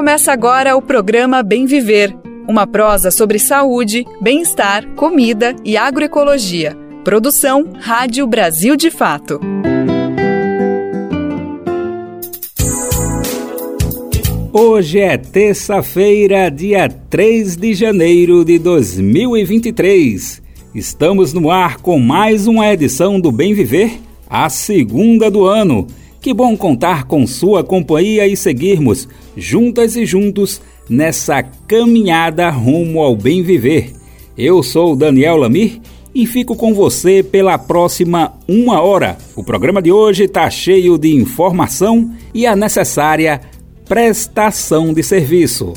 Começa agora o programa Bem Viver, uma prosa sobre saúde, bem-estar, comida e agroecologia. Produção Rádio Brasil de Fato. Hoje é terça-feira, dia 3 de janeiro de 2023. Estamos no ar com mais uma edição do Bem Viver, a segunda do ano. Que bom contar com sua companhia e seguirmos, juntas e juntos, nessa caminhada rumo ao bem viver. Eu sou Daniel Lamir e fico com você pela próxima uma hora. O programa de hoje está cheio de informação e a necessária prestação de serviço.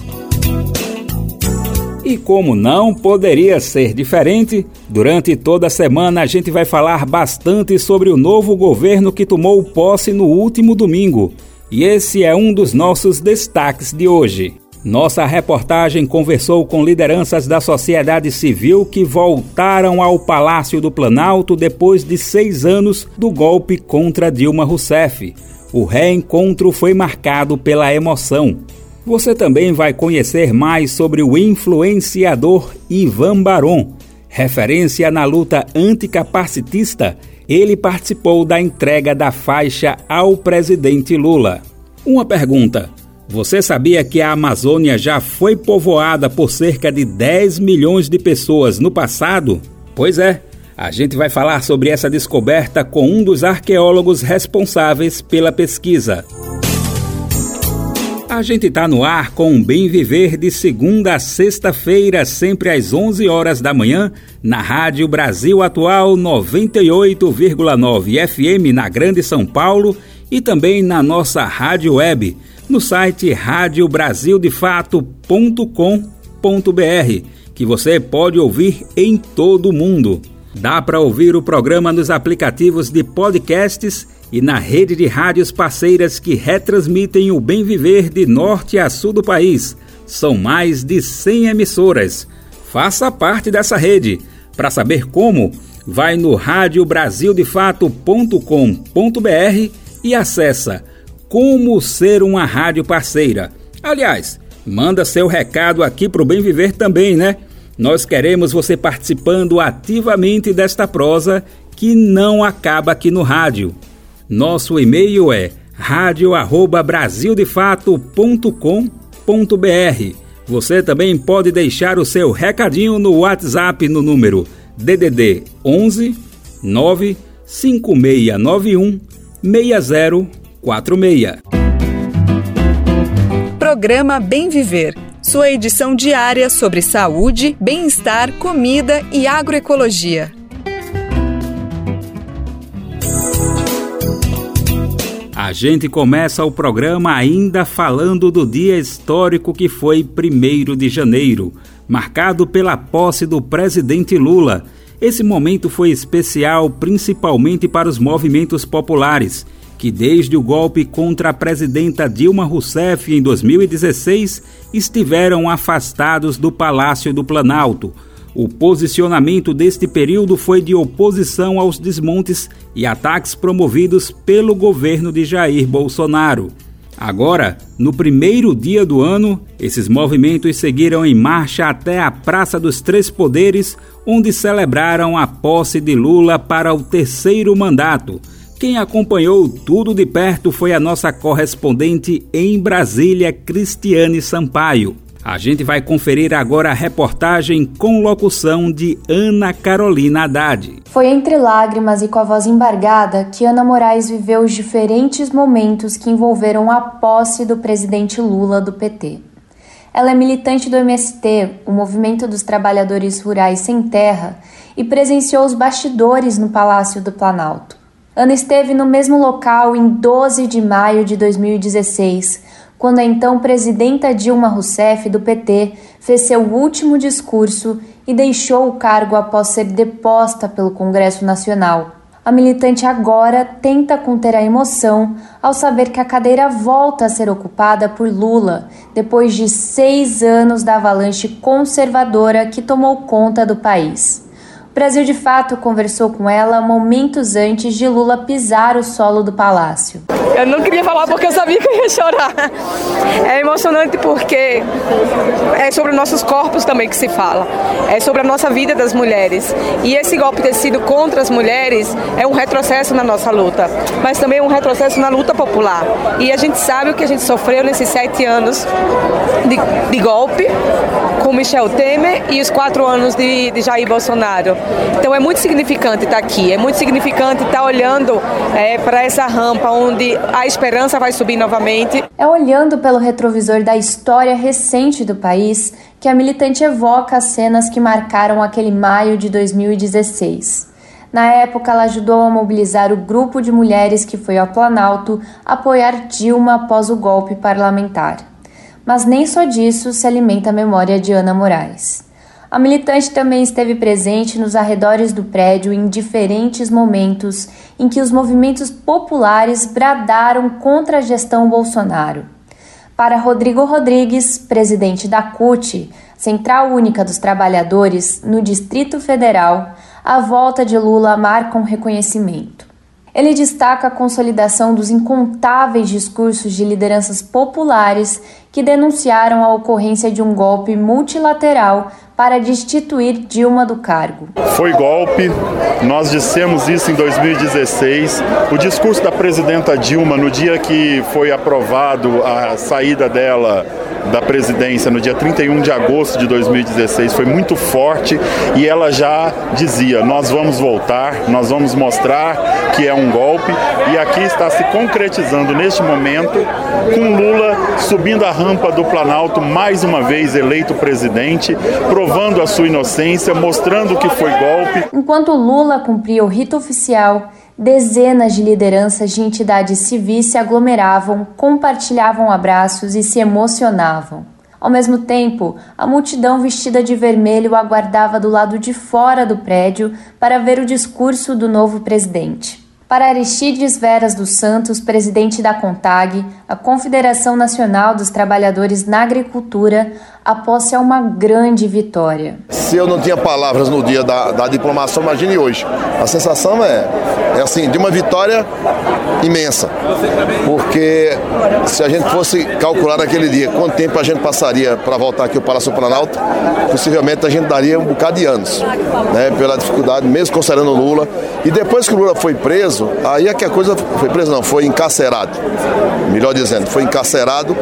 E como não poderia ser diferente, durante toda a semana a gente vai falar bastante sobre o novo governo que tomou posse no último domingo. E esse é um dos nossos destaques de hoje. Nossa reportagem conversou com lideranças da sociedade civil que voltaram ao Palácio do Planalto depois de seis anos do golpe contra Dilma Rousseff. O reencontro foi marcado pela emoção. Você também vai conhecer mais sobre o influenciador Ivan Baron. Referência na luta anticapacitista, ele participou da entrega da faixa ao presidente Lula. Uma pergunta: você sabia que a Amazônia já foi povoada por cerca de 10 milhões de pessoas no passado? Pois é, a gente vai falar sobre essa descoberta com um dos arqueólogos responsáveis pela pesquisa. A gente está no ar com o Bem Viver de segunda a sexta-feira, sempre às 11 horas da manhã, na Rádio Brasil Atual 98,9 FM na Grande São Paulo e também na nossa rádio web no site radiobrasildefato.com.br, que você pode ouvir em todo o mundo. Dá para ouvir o programa nos aplicativos de podcasts e na rede de rádios parceiras que retransmitem o bem viver de norte a sul do país. São mais de 100 emissoras. Faça parte dessa rede. Para saber como, vai no radiobrasildefato.com.br e acessa como ser uma rádio parceira. Aliás, manda seu recado aqui para o Bem Viver também, né? Nós queremos você participando ativamente desta prosa que não acaba aqui no rádio. Nosso e-mail é radio@brasildefato.com.br. Você também pode deixar o seu recadinho no WhatsApp no número DDD 11 95691 60 46. Programa Bem Viver. Sua edição diária sobre saúde, bem-estar, comida e agroecologia. A gente começa o programa ainda falando do dia histórico que foi 1 de janeiro, marcado pela posse do presidente Lula. Esse momento foi especial principalmente para os movimentos populares que desde o golpe contra a presidenta Dilma Rousseff em 2016 estiveram afastados do Palácio do Planalto. O posicionamento deste período foi de oposição aos desmontes e ataques promovidos pelo governo de Jair Bolsonaro. Agora, no primeiro dia do ano, esses movimentos seguiram em marcha até a Praça dos Três Poderes, onde celebraram a posse de Lula para o terceiro mandato. Quem acompanhou tudo de perto foi a nossa correspondente em Brasília, Cristiane Sampaio. A gente vai conferir agora a reportagem com locução de Ana Carolina Haddad. Foi entre lágrimas e com a voz embargada que Ana Moraes viveu os diferentes momentos que envolveram a posse do presidente Lula do PT. Ela é militante do MST, o Movimento dos Trabalhadores Rurais Sem Terra, e presenciou os bastidores no Palácio do Planalto. Ana esteve no mesmo local em 12 de maio de 2016, quando a então presidenta Dilma Rousseff, do PT, fez seu último discurso e deixou o cargo após ser deposta pelo Congresso Nacional. A militante agora tenta conter a emoção ao saber que a cadeira volta a ser ocupada por Lula, depois de seis anos da avalanche conservadora que tomou conta do país. Brasil de Fato conversou com ela momentos antes de Lula pisar o solo do palácio. Eu não queria falar porque eu sabia que eu ia chorar. É emocionante porque é sobre nossos corpos também que se fala. É sobre a nossa vida das mulheres. E esse golpe ter sido contra as mulheres é um retrocesso na nossa luta, mas também um retrocesso na luta popular. E a gente sabe o que a gente sofreu nesses sete anos de, de golpe com Michel Temer e os quatro anos de, de Jair Bolsonaro. Então é muito significante estar aqui, é muito significante estar olhando é, para essa rampa onde a esperança vai subir novamente. É olhando pelo retrovisor da história recente do país que a militante evoca as cenas que marcaram aquele maio de 2016. Na época, ela ajudou a mobilizar o grupo de mulheres que foi ao Planalto apoiar Dilma após o golpe parlamentar. Mas nem só disso se alimenta a memória de Ana Moraes. A militante também esteve presente nos arredores do prédio em diferentes momentos em que os movimentos populares bradaram contra a gestão Bolsonaro. Para Rodrigo Rodrigues, presidente da CUT, Central Única dos Trabalhadores, no Distrito Federal, a volta de Lula marca um reconhecimento. Ele destaca a consolidação dos incontáveis discursos de lideranças populares que denunciaram a ocorrência de um golpe multilateral para destituir Dilma do cargo. Foi golpe, nós dissemos isso em 2016. O discurso da presidenta Dilma, no dia que foi aprovado a saída dela da presidência no dia 31 de agosto de 2016 foi muito forte e ela já dizia: nós vamos voltar, nós vamos mostrar que é um golpe e aqui está se concretizando neste momento com Lula subindo a rampa do Planalto mais uma vez eleito presidente, provando a sua inocência, mostrando que foi golpe. Enquanto Lula cumpria o rito oficial, Dezenas de lideranças de entidades civis se aglomeravam, compartilhavam abraços e se emocionavam. Ao mesmo tempo, a multidão vestida de vermelho aguardava do lado de fora do prédio para ver o discurso do novo presidente. Para Aristides Veras dos Santos, presidente da CONTAG, a Confederação Nacional dos Trabalhadores na Agricultura, a posse é uma grande vitória. Se eu não tinha palavras no dia da, da diplomação, imagine hoje. A sensação é, é assim, de uma vitória imensa. Porque se a gente fosse calcular naquele dia quanto tempo a gente passaria para voltar aqui ao Palácio Planalto, possivelmente a gente daria um bocado de anos, né, pela dificuldade, mesmo considerando o Lula. E depois que o Lula foi preso, aí é que a coisa foi preso, não, foi encarcerado. Melhor dizendo, foi encarcerado.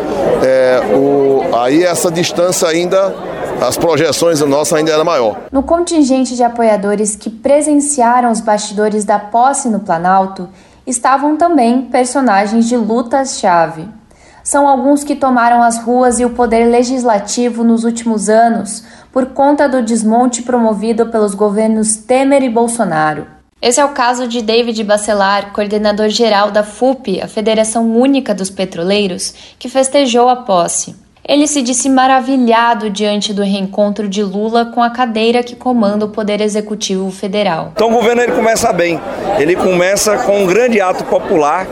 É, o, aí essa distância ainda as projeções nossas ainda era maior. No contingente de apoiadores que presenciaram os bastidores da posse no Planalto, estavam também personagens de lutas-chave. São alguns que tomaram as ruas e o poder legislativo nos últimos anos por conta do desmonte promovido pelos governos Temer e Bolsonaro. Esse é o caso de David Bacelar, coordenador geral da FUP, a Federação Única dos Petroleiros, que festejou a posse. Ele se disse maravilhado diante do reencontro de Lula com a cadeira que comanda o Poder Executivo Federal. Então o governo ele começa bem. Ele começa com um grande ato popular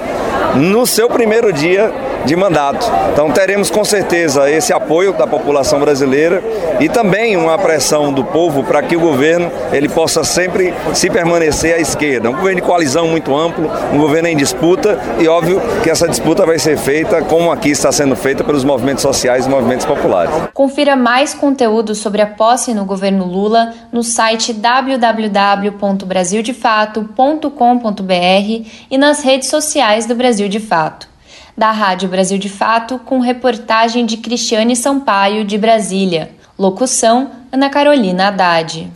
no seu primeiro dia de mandato. Então teremos com certeza esse apoio da população brasileira e também uma pressão do povo para que o governo ele possa sempre se permanecer à esquerda. Um governo de coalizão muito amplo, um governo em disputa e óbvio que essa disputa vai ser feita como aqui está sendo feita pelos movimentos sociais e movimentos populares. Confira mais conteúdo sobre a posse no governo Lula no site www.brasildefato.com.br e nas redes sociais do Brasil de Fato da Rádio Brasil de Fato, com reportagem de Cristiane Sampaio, de Brasília. Locução: Ana Carolina Haddad.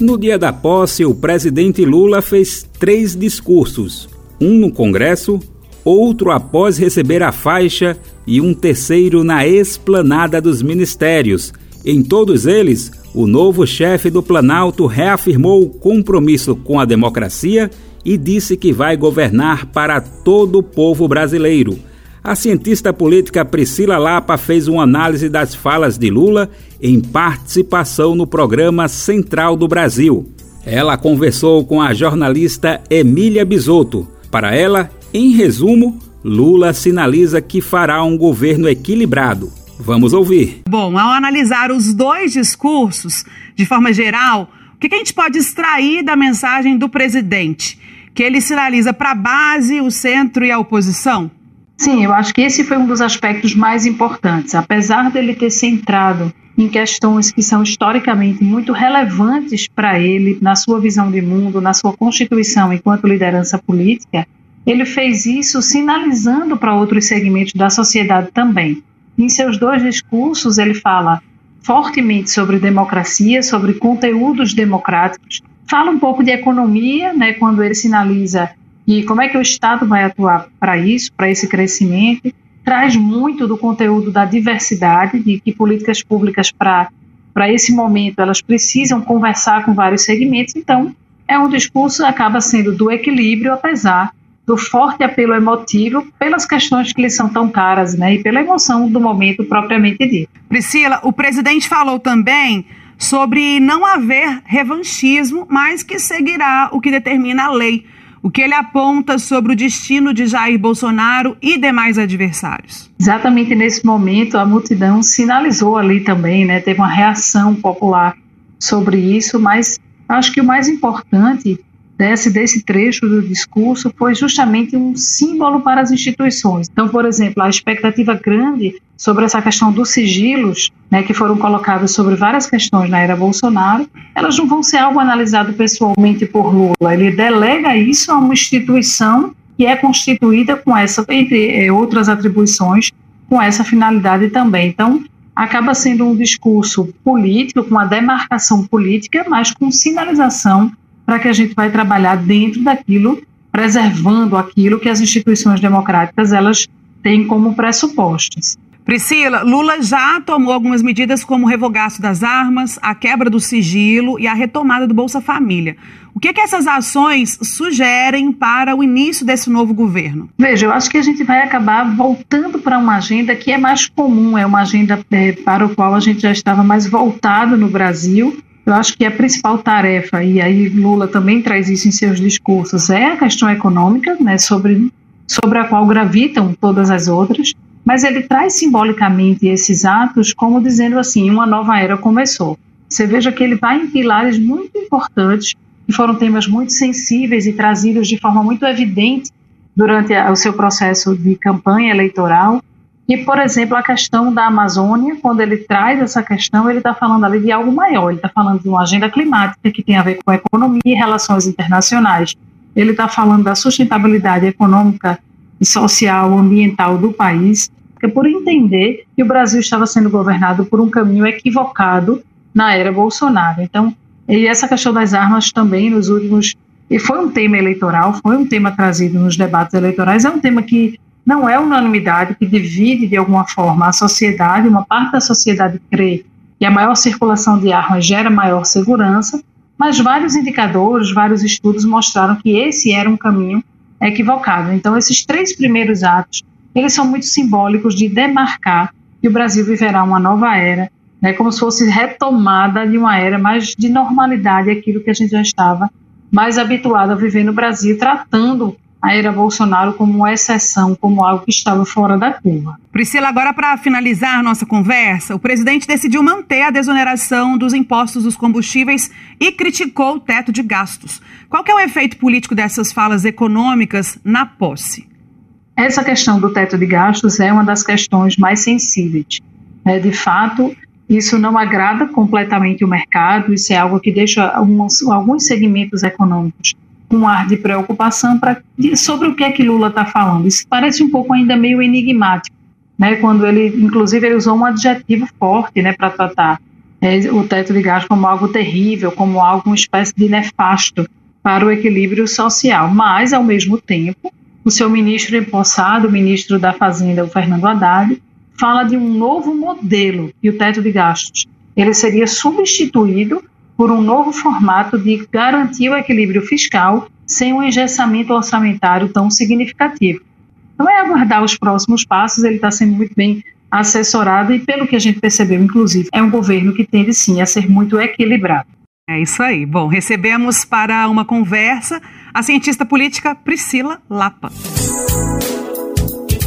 No dia da posse, o presidente Lula fez três discursos: um no Congresso, outro após receber a faixa e um terceiro na esplanada dos ministérios. Em todos eles, o novo chefe do Planalto reafirmou o compromisso com a democracia e disse que vai governar para todo o povo brasileiro. A cientista política Priscila Lapa fez uma análise das falas de Lula em participação no programa Central do Brasil. Ela conversou com a jornalista Emília Bisotto. Para ela, em resumo, Lula sinaliza que fará um governo equilibrado. Vamos ouvir. Bom, ao analisar os dois discursos, de forma geral, o que, a gente pode extrair da mensagem do presidente? Que ele sinaliza para a base, o centro e a oposição? Sim, eu acho que esse foi um dos aspectos mais importantes. Apesar dele ter centrado em questões que são historicamente muito relevantes para ele, na sua visão de mundo, na sua constituição enquanto liderança política, ele fez isso sinalizando para outros segmentos da sociedade também. Em seus dois discursos, ele fala fortemente sobre democracia, sobre conteúdos democráticos, fala um pouco de economia, né, quando ele sinaliza e como é que o Estado vai atuar para isso, para esse crescimento, traz muito do conteúdo da diversidade, de que políticas públicas para para esse momento elas precisam conversar com vários segmentos, então é um discurso acaba sendo do equilíbrio, apesar do forte apelo emotivo pelas questões que lhe são tão caras, né, e pela emoção do momento propriamente dito. Priscila, o presidente falou também sobre não haver revanchismo, mas que seguirá o que determina a lei o que ele aponta sobre o destino de Jair Bolsonaro e demais adversários. Exatamente nesse momento, a multidão sinalizou ali também, né, teve uma reação popular sobre isso, mas acho que o mais importante desse, desse trecho do discurso foi justamente um símbolo para as instituições. Então, por exemplo, a expectativa grande sobre essa questão dos sigilos, né, que foram colocados sobre várias questões na era Bolsonaro, elas não vão ser algo analisado pessoalmente por Lula. Ele delega isso a uma instituição que é constituída com essa, entre eh, outras atribuições, com essa finalidade também. Então, acaba sendo um discurso político, com uma demarcação política, mas com sinalização para que a gente vai trabalhar dentro daquilo, preservando aquilo que as instituições democráticas elas têm como pressupostos. Priscila, Lula já tomou algumas medidas como o revogaço das armas, a quebra do sigilo e a retomada do Bolsa Família. O que, que essas ações sugerem para o início desse novo governo? Veja, eu acho que a gente vai acabar voltando para uma agenda que é mais comum, é uma agenda é, para o qual a gente já estava mais voltado no Brasil, eu acho que a principal tarefa, e aí Lula também traz isso em seus discursos, é a questão econômica, né, sobre, sobre a qual gravitam todas as outras, mas ele traz simbolicamente esses atos como dizendo assim, uma nova era começou. Você veja que ele vai em pilares muito importantes, que foram temas muito sensíveis e trazidos de forma muito evidente durante o seu processo de campanha eleitoral, e, por exemplo, a questão da Amazônia, quando ele traz essa questão, ele está falando ali de algo maior, ele está falando de uma agenda climática que tem a ver com a economia e relações internacionais. Ele está falando da sustentabilidade econômica e social, ambiental do país, que é por entender que o Brasil estava sendo governado por um caminho equivocado na era Bolsonaro. Então, e essa questão das armas também nos últimos e foi um tema eleitoral, foi um tema trazido nos debates eleitorais, é um tema que não é unanimidade, que divide de alguma forma a sociedade, uma parte da sociedade crê que a maior circulação de armas gera maior segurança, mas vários indicadores, vários estudos mostraram que esse era um caminho equivocado. Então, esses três primeiros atos, eles são muito simbólicos de demarcar que o Brasil viverá uma nova era, né, como se fosse retomada de uma era mais de normalidade, aquilo que a gente já estava mais habituado a viver no Brasil, tratando a era Bolsonaro como uma exceção, como algo que estava fora da curva. Priscila, agora para finalizar nossa conversa, o presidente decidiu manter a desoneração dos impostos dos combustíveis e criticou o teto de gastos. Qual é o efeito político dessas falas econômicas na posse? Essa questão do teto de gastos é uma das questões mais sensíveis. É, de fato, isso não agrada completamente o mercado, isso é algo que deixa alguns, alguns segmentos econômicos um ar de preocupação pra, sobre o que é que Lula está falando. Isso parece um pouco ainda meio enigmático, né? Quando ele, inclusive, ele usou um adjetivo forte, né, para tratar é, o teto de gás como algo terrível, como algo uma espécie de nefasto para o equilíbrio social. Mas, ao mesmo tempo, o seu ministro empossado, o ministro da Fazenda, o Fernando Haddad, fala de um novo modelo e o teto de gastos. Ele seria substituído por um novo formato de garantir o equilíbrio fiscal sem um engessamento orçamentário tão significativo. Então é aguardar os próximos passos, ele está sendo muito bem assessorado e, pelo que a gente percebeu, inclusive, é um governo que tende sim a ser muito equilibrado. É isso aí. Bom, recebemos para uma conversa a cientista política Priscila Lapa.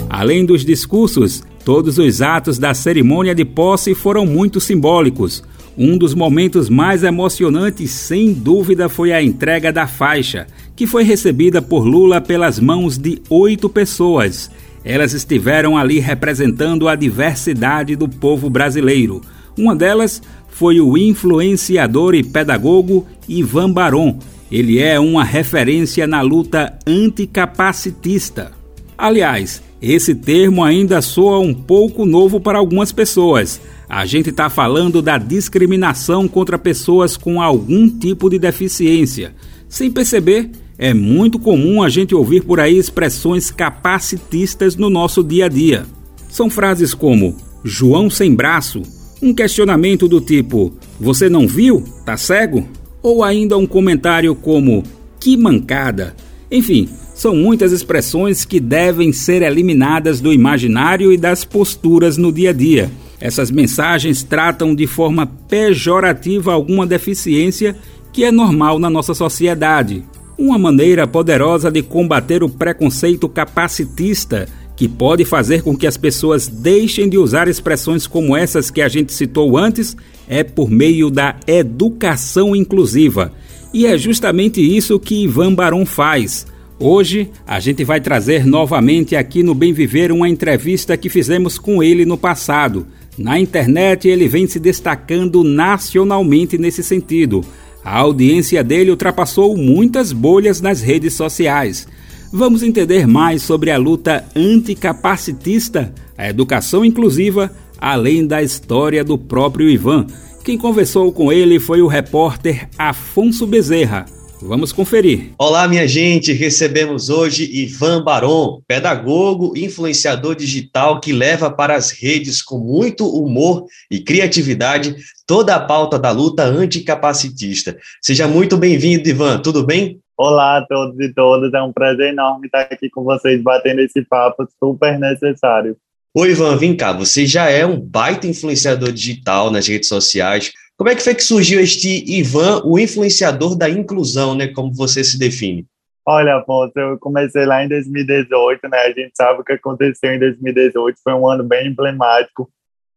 Além dos discursos, todos os atos da cerimônia de posse foram muito simbólicos. Um dos momentos mais emocionantes, sem dúvida, foi a entrega da faixa, que foi recebida por Lula pelas mãos de oito pessoas. Elas estiveram ali representando a diversidade do povo brasileiro. Uma delas foi o influenciador e pedagogo Ivan Baron. Ele é uma referência na luta anticapacitista. Aliás, esse termo ainda soa um pouco novo para algumas pessoas. A gente está falando da discriminação contra pessoas com algum tipo de deficiência. Sem perceber, é muito comum a gente ouvir por aí expressões capacitistas no nosso dia a dia. São frases como João sem braço, um questionamento do tipo: Você não viu? Tá cego? Ou ainda um comentário como: Que mancada! Enfim, são muitas expressões que devem ser eliminadas do imaginário e das posturas no dia a dia. Essas mensagens tratam de forma pejorativa alguma deficiência que é normal na nossa sociedade. Uma maneira poderosa de combater o preconceito capacitista que pode fazer com que as pessoas deixem de usar expressões como essas que a gente citou antes, é por meio da educação inclusiva. E é justamente isso que Ivan Baron faz. Hoje a gente vai trazer novamente aqui no Bem Viver uma entrevista que fizemos com ele no passado. Na internet ele vem se destacando nacionalmente nesse sentido. A audiência dele ultrapassou muitas bolhas nas redes sociais vamos entender mais sobre a luta anticapacitista, a educação inclusiva, além da história do próprio Ivan. Quem conversou com ele foi o repórter Afonso Bezerra. Vamos conferir. Olá, minha gente. Recebemos hoje Ivan Baron, pedagogo e influenciador digital que leva para as redes com muito humor e criatividade toda a pauta da luta anticapacitista. Seja muito bem-vindo, Ivan. Tudo bem? Olá a todos e todas, é um prazer enorme estar aqui com vocês batendo esse papo super necessário. Oi, Ivan, vem cá, você já é um baita influenciador digital nas redes sociais. Como é que foi que surgiu este Ivan, o influenciador da inclusão, né? Como você se define? Olha, Afonso, eu comecei lá em 2018, né? A gente sabe o que aconteceu em 2018, foi um ano bem emblemático,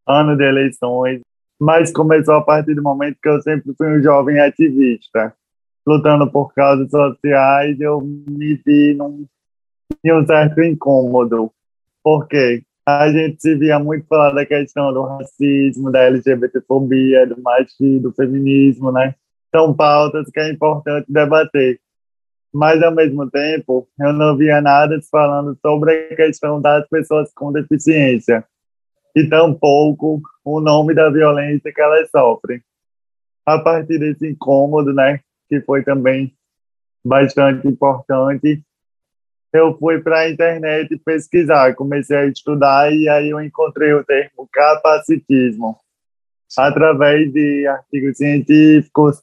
ano de eleições, mas começou a partir do momento que eu sempre fui um jovem ativista lutando por causas sociais, eu me vi num, um certo incômodo. porque A gente se via muito falar da questão do racismo, da LGBTfobia, do machismo, do feminismo, né? São pautas que é importante debater. Mas, ao mesmo tempo, eu não via nada falando sobre a questão das pessoas com deficiência e tampouco o nome da violência que elas sofrem. A partir desse incômodo, né, que foi também bastante importante. Eu fui para a internet pesquisar, comecei a estudar e aí eu encontrei o termo capacitismo através de artigos científicos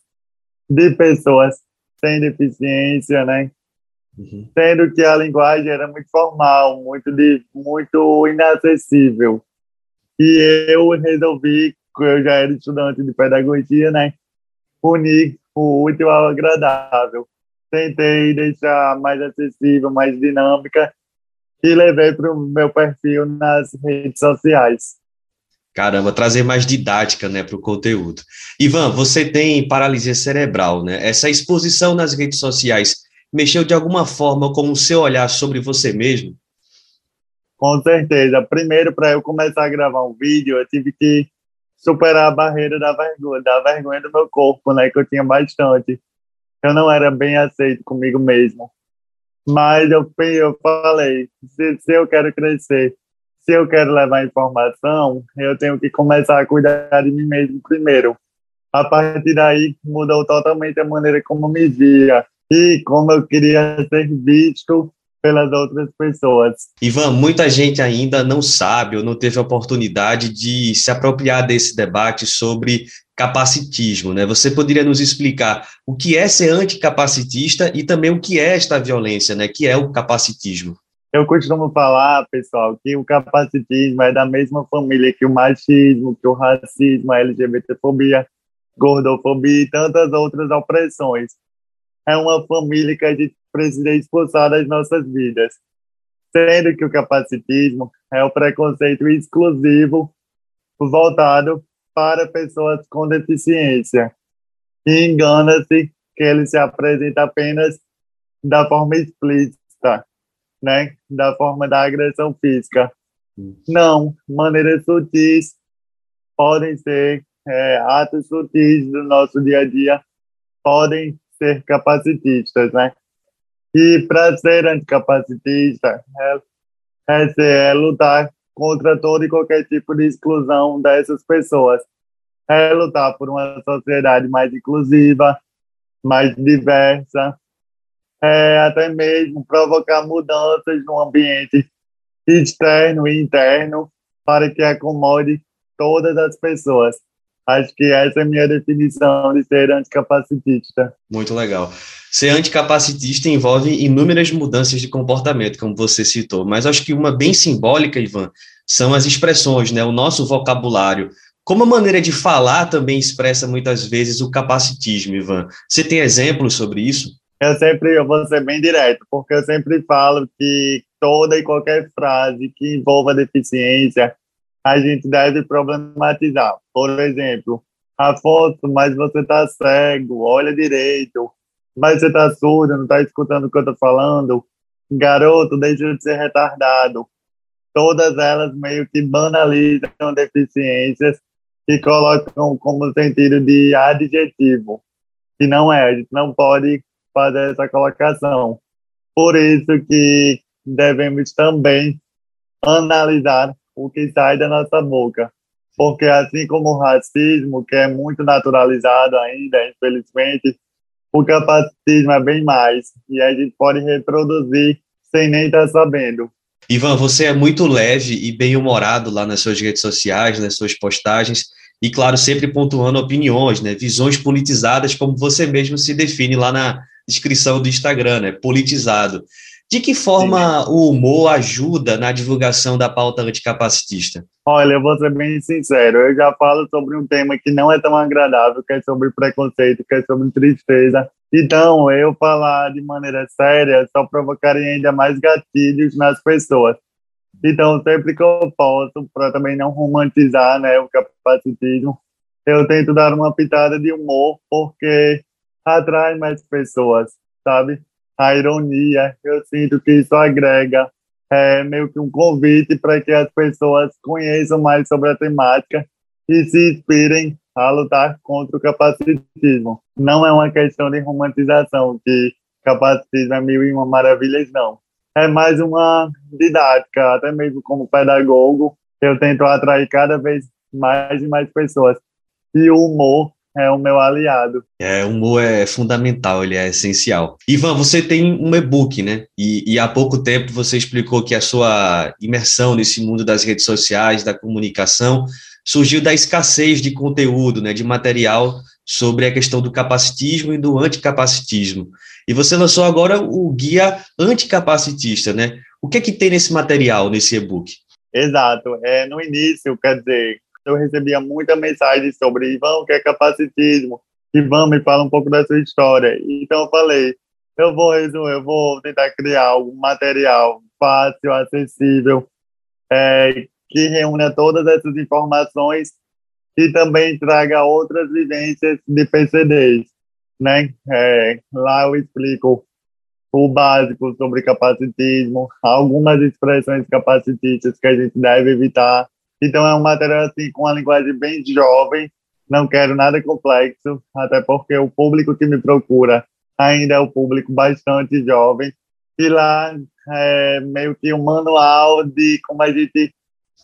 de pessoas sem deficiência, né? Uhum. Sendo que a linguagem era muito formal, muito de muito inacessível. E eu resolvi, eu já era estudante de pedagogia, né? Unir o útil ao agradável. Tentei deixar mais acessível, mais dinâmica e levei para o meu perfil nas redes sociais. Caramba, trazer mais didática né, para o conteúdo. Ivan, você tem paralisia cerebral, né? Essa exposição nas redes sociais mexeu de alguma forma com o seu olhar sobre você mesmo? Com certeza. Primeiro, para eu começar a gravar um vídeo, eu tive que superar a barreira da vergonha, da vergonha do meu corpo, né, que eu tinha bastante. Eu não era bem aceito comigo mesmo. Mas eu, eu falei, se, se eu quero crescer, se eu quero levar informação, eu tenho que começar a cuidar de mim mesmo primeiro. A partir daí, mudou totalmente a maneira como me via e como eu queria ser visto pelas outras pessoas. Ivan, muita gente ainda não sabe ou não teve a oportunidade de se apropriar desse debate sobre capacitismo, né? Você poderia nos explicar o que é ser anticapacitista e também o que é esta violência, né? Que é o capacitismo? Eu costumo falar, pessoal, que o capacitismo é da mesma família que o machismo, que o racismo, a LGBTfobia, gordofobia e tantas outras opressões. É uma família que a gente precisa expulsar das nossas vidas. Sendo que o capacitismo é o preconceito exclusivo voltado para pessoas com deficiência. E engana-se que ele se apresenta apenas da forma explícita, né? da forma da agressão física. Não, maneiras sutis podem ser é, atos sutis do nosso dia a dia, podem ser capacitistas, né? E para ser anticapacitista é, é, é lutar contra todo e qualquer tipo de exclusão dessas pessoas. É lutar por uma sociedade mais inclusiva, mais diversa, é, até mesmo provocar mudanças no ambiente externo e interno para que acomode todas as pessoas. Acho que essa é a minha definição de ser anticapacitista. Muito legal. Ser anticapacitista envolve inúmeras mudanças de comportamento, como você citou, mas acho que uma bem simbólica, Ivan, são as expressões, né? o nosso vocabulário. Como a maneira de falar também expressa muitas vezes o capacitismo, Ivan. Você tem exemplos sobre isso? Eu sempre eu vou ser bem direto, porque eu sempre falo que toda e qualquer frase que envolva deficiência, a gente deve problematizar. Por exemplo, Afonso, mas você está cego, olha direito, mas você está surdo, não está escutando o que eu estou falando. Garoto, deixa de ser retardado. Todas elas meio que banalizam deficiências e colocam como sentido de adjetivo, que não é. A gente não pode fazer essa colocação. Por isso que devemos também analisar o que sai da nossa boca. Porque assim como o racismo, que é muito naturalizado ainda, infelizmente, o capacitismo é bem mais. E a gente pode reproduzir sem nem estar sabendo. Ivan, você é muito leve e bem-humorado lá nas suas redes sociais, nas suas postagens, e claro, sempre pontuando opiniões, né, visões politizadas, como você mesmo se define lá na descrição do Instagram, né, politizado. De que forma Sim. o humor ajuda na divulgação da pauta anticapacitista? Olha, eu vou ser bem sincero, eu já falo sobre um tema que não é tão agradável, que é sobre preconceito, que é sobre tristeza. Então, eu falar de maneira séria só provocaria ainda mais gatilhos nas pessoas. Então, sempre que eu posso, para também não romantizar né, o capacitismo, eu tento dar uma pitada de humor, porque atrai mais pessoas, sabe? A ironia, eu sinto que isso agrega é, meio que um convite para que as pessoas conheçam mais sobre a temática e se inspirem a lutar contra o capacitismo. Não é uma questão de romantização, que capacitismo é mil e uma maravilhas, não. É mais uma didática, até mesmo como pedagogo, eu tento atrair cada vez mais e mais pessoas. E o humor é o meu aliado. É, o humor é fundamental, ele é essencial. Ivan, você tem um e-book, né? E, e, há pouco tempo você explicou que a sua imersão nesse mundo das redes sociais, da comunicação, surgiu da escassez de conteúdo, né, de material sobre a questão do capacitismo e do anticapacitismo. E você lançou agora o guia anticapacitista, né? O que é que tem nesse material, nesse e-book? Exato. É, no início, quer dizer, eu recebia muita mensagem sobre Ivan, o que é capacitismo? Ivan, me fala um pouco da sua história. Então eu falei, eu vou resumir, eu vou tentar criar algum material fácil, acessível, é, que reúna todas essas informações e também traga outras vivências de PCDs, né? É, lá eu explico o básico sobre capacitismo, algumas expressões capacitistas que a gente deve evitar, então é um material assim com uma linguagem bem jovem, não quero nada complexo, até porque o público que me procura ainda é o público bastante jovem. E lá é meio que um manual de como a gente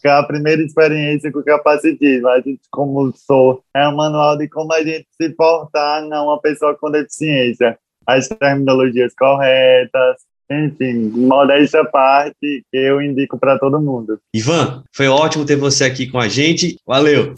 a primeira experiência com capacitismo. A gente, como sou, é um manual de como a gente se portar a uma pessoa com deficiência. As terminologias corretas, enfim, modéstia à parte, eu indico para todo mundo. Ivan, foi ótimo ter você aqui com a gente. Valeu!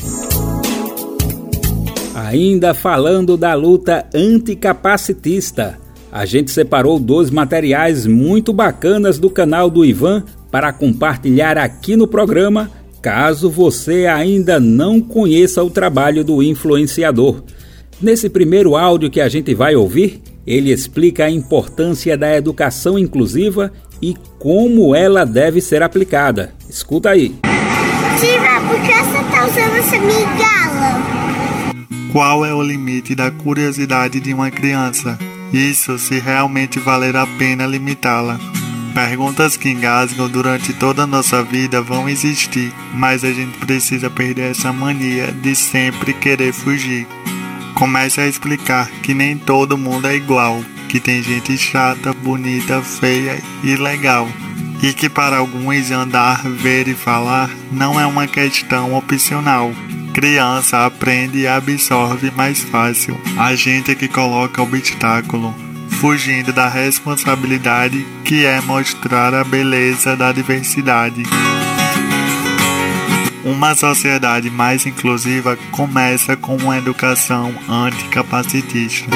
Ainda falando da luta anticapacitista, a gente separou dois materiais muito bacanas do canal do Ivan para compartilhar aqui no programa, caso você ainda não conheça o trabalho do influenciador. Nesse primeiro áudio que a gente vai ouvir, ele explica a importância da educação inclusiva e como ela deve ser aplicada. Escuta aí. Tiva, por que você está usando essa migala? Qual é o limite da curiosidade de uma criança? Isso se realmente valer a pena limitá-la. Perguntas que engasgam durante toda a nossa vida vão existir, mas a gente precisa perder essa mania de sempre querer fugir. Comece a explicar que nem todo mundo é igual, que tem gente chata, bonita, feia e legal. E que para alguns andar, ver e falar não é uma questão opcional. Criança aprende e absorve mais fácil. A gente é que coloca obstáculo fugindo da responsabilidade que é mostrar a beleza da diversidade. Uma sociedade mais inclusiva começa com uma educação anticapacitista.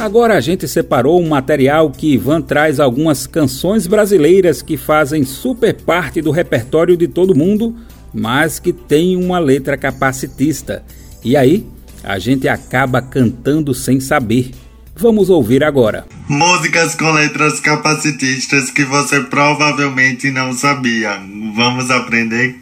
Agora a gente separou um material que Ivan traz algumas canções brasileiras que fazem super parte do repertório de todo mundo mas que tem uma letra capacitista. E aí, a gente acaba cantando sem saber. Vamos ouvir agora. Músicas com letras capacitistas que você provavelmente não sabia. Vamos aprender?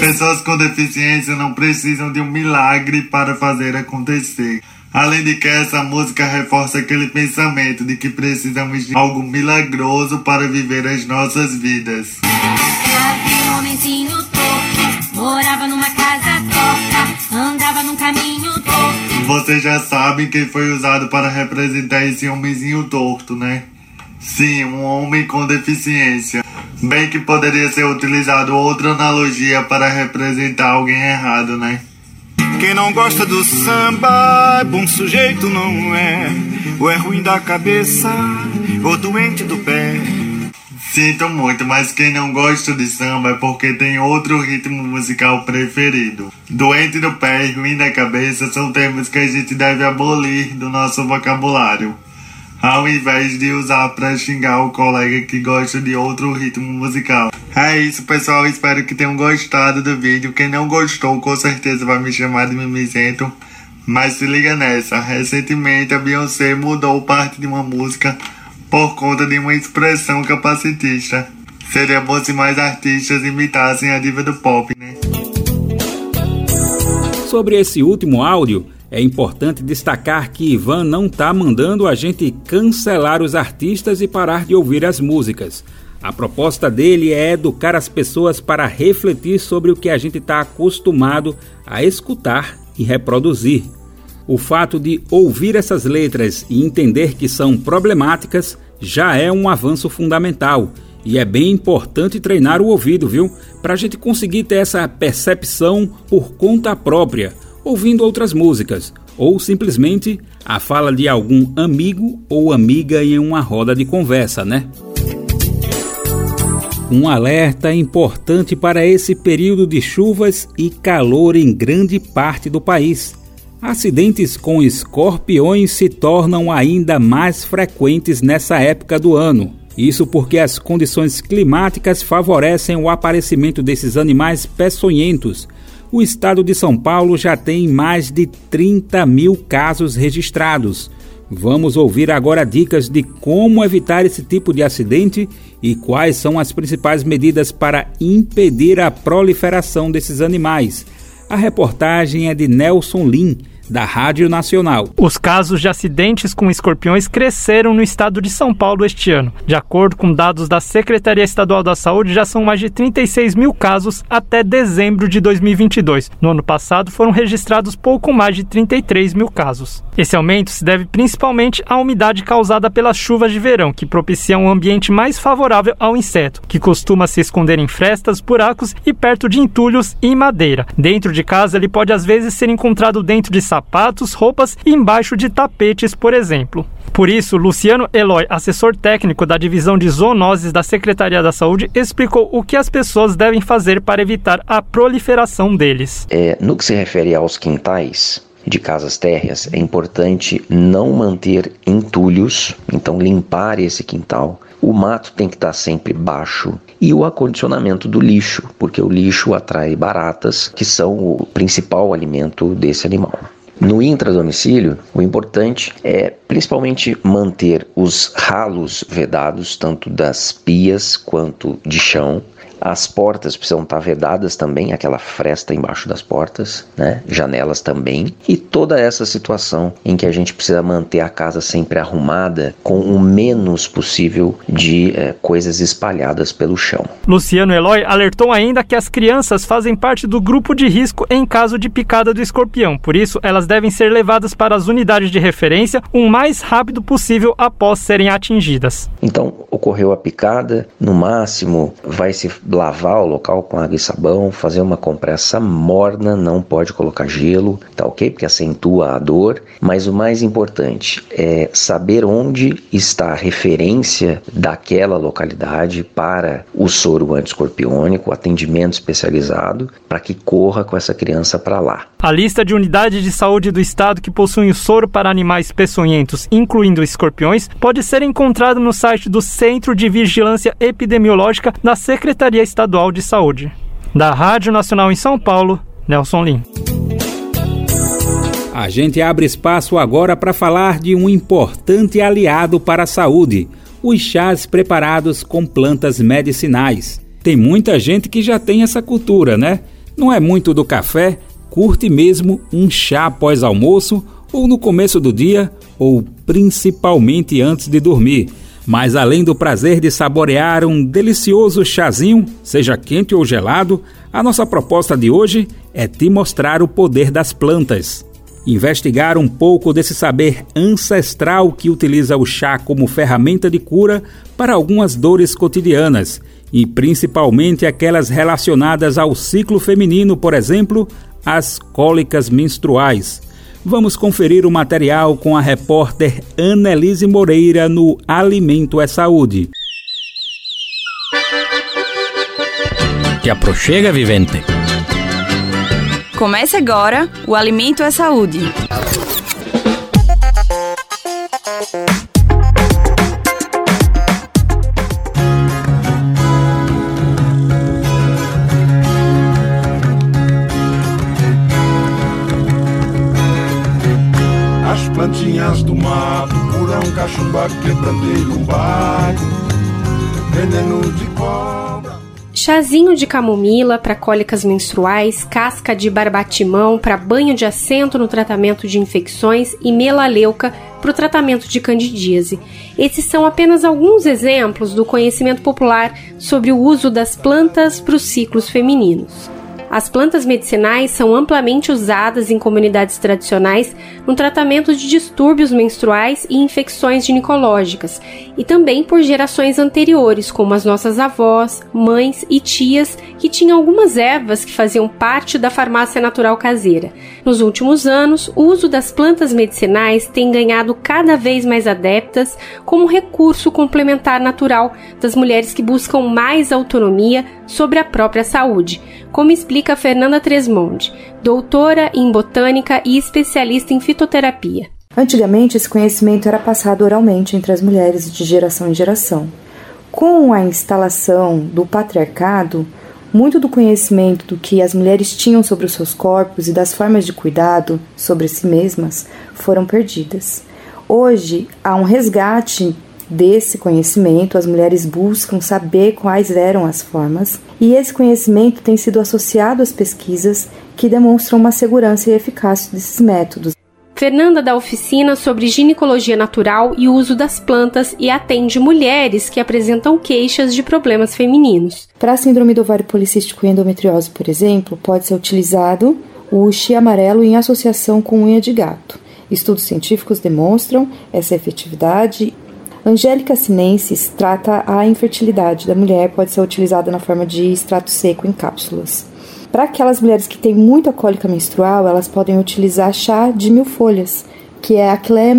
Pessoas com deficiência não precisam de um milagre para fazer acontecer. Além de que essa música reforça aquele pensamento de que precisamos de algo milagroso para viver as nossas vidas. Havia um homenzinho torto, morava numa casa Vocês já sabem quem foi usado para representar esse homenzinho torto, né? Sim, um homem com deficiência. Bem que poderia ser utilizado outra analogia para representar alguém errado, né? Quem não gosta do samba, bom sujeito não é. Ou é ruim da cabeça, ou doente do pé. Sinto muito, mas quem não gosta de samba é porque tem outro ritmo musical preferido. Doente do pé e ruim da cabeça são termos que a gente deve abolir do nosso vocabulário ao invés de usar para xingar o colega que gosta de outro ritmo musical. É isso, pessoal. Espero que tenham gostado do vídeo. Quem não gostou, com certeza vai me chamar de mimizento. Mas se liga nessa. Recentemente, a Beyoncé mudou parte de uma música por conta de uma expressão capacitista. Seria bom se mais artistas imitassem a diva do pop, né? Sobre esse último áudio, é importante destacar que Ivan não está mandando a gente cancelar os artistas e parar de ouvir as músicas. A proposta dele é educar as pessoas para refletir sobre o que a gente está acostumado a escutar e reproduzir. O fato de ouvir essas letras e entender que são problemáticas já é um avanço fundamental. E é bem importante treinar o ouvido, viu? Para a gente conseguir ter essa percepção por conta própria ouvindo outras músicas, ou simplesmente a fala de algum amigo ou amiga em uma roda de conversa, né? Um alerta importante para esse período de chuvas e calor em grande parte do país. Acidentes com escorpiões se tornam ainda mais frequentes nessa época do ano. Isso porque as condições climáticas favorecem o aparecimento desses animais peçonhentos, o estado de São Paulo já tem mais de 30 mil casos registrados. Vamos ouvir agora dicas de como evitar esse tipo de acidente e quais são as principais medidas para impedir a proliferação desses animais. A reportagem é de Nelson Lim da Rádio Nacional. Os casos de acidentes com escorpiões cresceram no estado de São Paulo este ano. De acordo com dados da Secretaria Estadual da Saúde, já são mais de 36 mil casos até dezembro de 2022. No ano passado, foram registrados pouco mais de 33 mil casos. Esse aumento se deve principalmente à umidade causada pelas chuvas de verão, que propiciam um ambiente mais favorável ao inseto, que costuma se esconder em frestas, buracos e perto de entulhos e madeira. Dentro de casa, ele pode às vezes ser encontrado dentro de sapatos, roupas e embaixo de tapetes, por exemplo. Por isso, Luciano Eloy, assessor técnico da divisão de zoonoses da Secretaria da Saúde, explicou o que as pessoas devem fazer para evitar a proliferação deles. É, no que se refere aos quintais, de casas térreas, é importante não manter entulhos, então limpar esse quintal. O mato tem que estar sempre baixo e o acondicionamento do lixo, porque o lixo atrai baratas, que são o principal alimento desse animal. No intradomicílio, o importante é principalmente manter os ralos vedados, tanto das pias quanto de chão, as portas precisam estar vedadas também, aquela fresta embaixo das portas, né? Janelas também. E toda essa situação em que a gente precisa manter a casa sempre arrumada com o menos possível de é, coisas espalhadas pelo chão. Luciano Eloy alertou ainda que as crianças fazem parte do grupo de risco em caso de picada do escorpião. Por isso, elas devem ser levadas para as unidades de referência o mais rápido possível após serem atingidas. Então, ocorreu a picada, no máximo vai se lavar o local com água e sabão, fazer uma compressa morna, não pode colocar gelo, tá ok? Porque acentua a dor. Mas o mais importante é saber onde está a referência daquela localidade para o soro antiescorpiônico, atendimento especializado, para que corra com essa criança para lá. A lista de unidades de saúde do estado que possuem o soro para animais peçonhentos, incluindo escorpiões, pode ser encontrada no site do Centro de Vigilância Epidemiológica da Secretaria Estadual de Saúde. Da Rádio Nacional em São Paulo, Nelson Lim. A gente abre espaço agora para falar de um importante aliado para a saúde: os chás preparados com plantas medicinais. Tem muita gente que já tem essa cultura, né? Não é muito do café, curte mesmo um chá após almoço ou no começo do dia ou principalmente antes de dormir. Mas além do prazer de saborear um delicioso chazinho, seja quente ou gelado, a nossa proposta de hoje é te mostrar o poder das plantas. Investigar um pouco desse saber ancestral que utiliza o chá como ferramenta de cura para algumas dores cotidianas, e principalmente aquelas relacionadas ao ciclo feminino, por exemplo, as cólicas menstruais. Vamos conferir o material com a repórter Annelise Moreira no Alimento é Saúde. Te aproxega, vivente. Comece agora o Alimento é Saúde. Plantinhas do mato, curão, cachumba, quebrandeiro, veneno de cobra. Chazinho de camomila para cólicas menstruais, casca de barbatimão para banho de assento no tratamento de infecções e melaleuca para o tratamento de candidíase. Esses são apenas alguns exemplos do conhecimento popular sobre o uso das plantas para os ciclos femininos. As plantas medicinais são amplamente usadas em comunidades tradicionais no tratamento de distúrbios menstruais e infecções ginecológicas, e também por gerações anteriores, como as nossas avós, mães e tias, que tinham algumas ervas que faziam parte da farmácia natural caseira. Nos últimos anos, o uso das plantas medicinais tem ganhado cada vez mais adeptas como recurso complementar natural das mulheres que buscam mais autonomia sobre a própria saúde, como explica Fernanda Tresmonde, doutora em botânica e especialista em fitoterapia. Antigamente, esse conhecimento era passado oralmente entre as mulheres de geração em geração. Com a instalação do patriarcado, muito do conhecimento do que as mulheres tinham sobre os seus corpos e das formas de cuidado sobre si mesmas foram perdidas. Hoje há um resgate desse conhecimento, as mulheres buscam saber quais eram as formas, e esse conhecimento tem sido associado às pesquisas que demonstram uma segurança e eficácia desses métodos. Fernanda dá oficina sobre ginecologia natural e uso das plantas e atende mulheres que apresentam queixas de problemas femininos. Para a síndrome do ovário policístico e endometriose, por exemplo, pode ser utilizado o uxi amarelo em associação com unha de gato. Estudos científicos demonstram essa efetividade Angélica sinensis trata a infertilidade da mulher, pode ser utilizada na forma de extrato seco em cápsulas. Para aquelas mulheres que têm muita cólica menstrual, elas podem utilizar chá de mil folhas, que é a Clea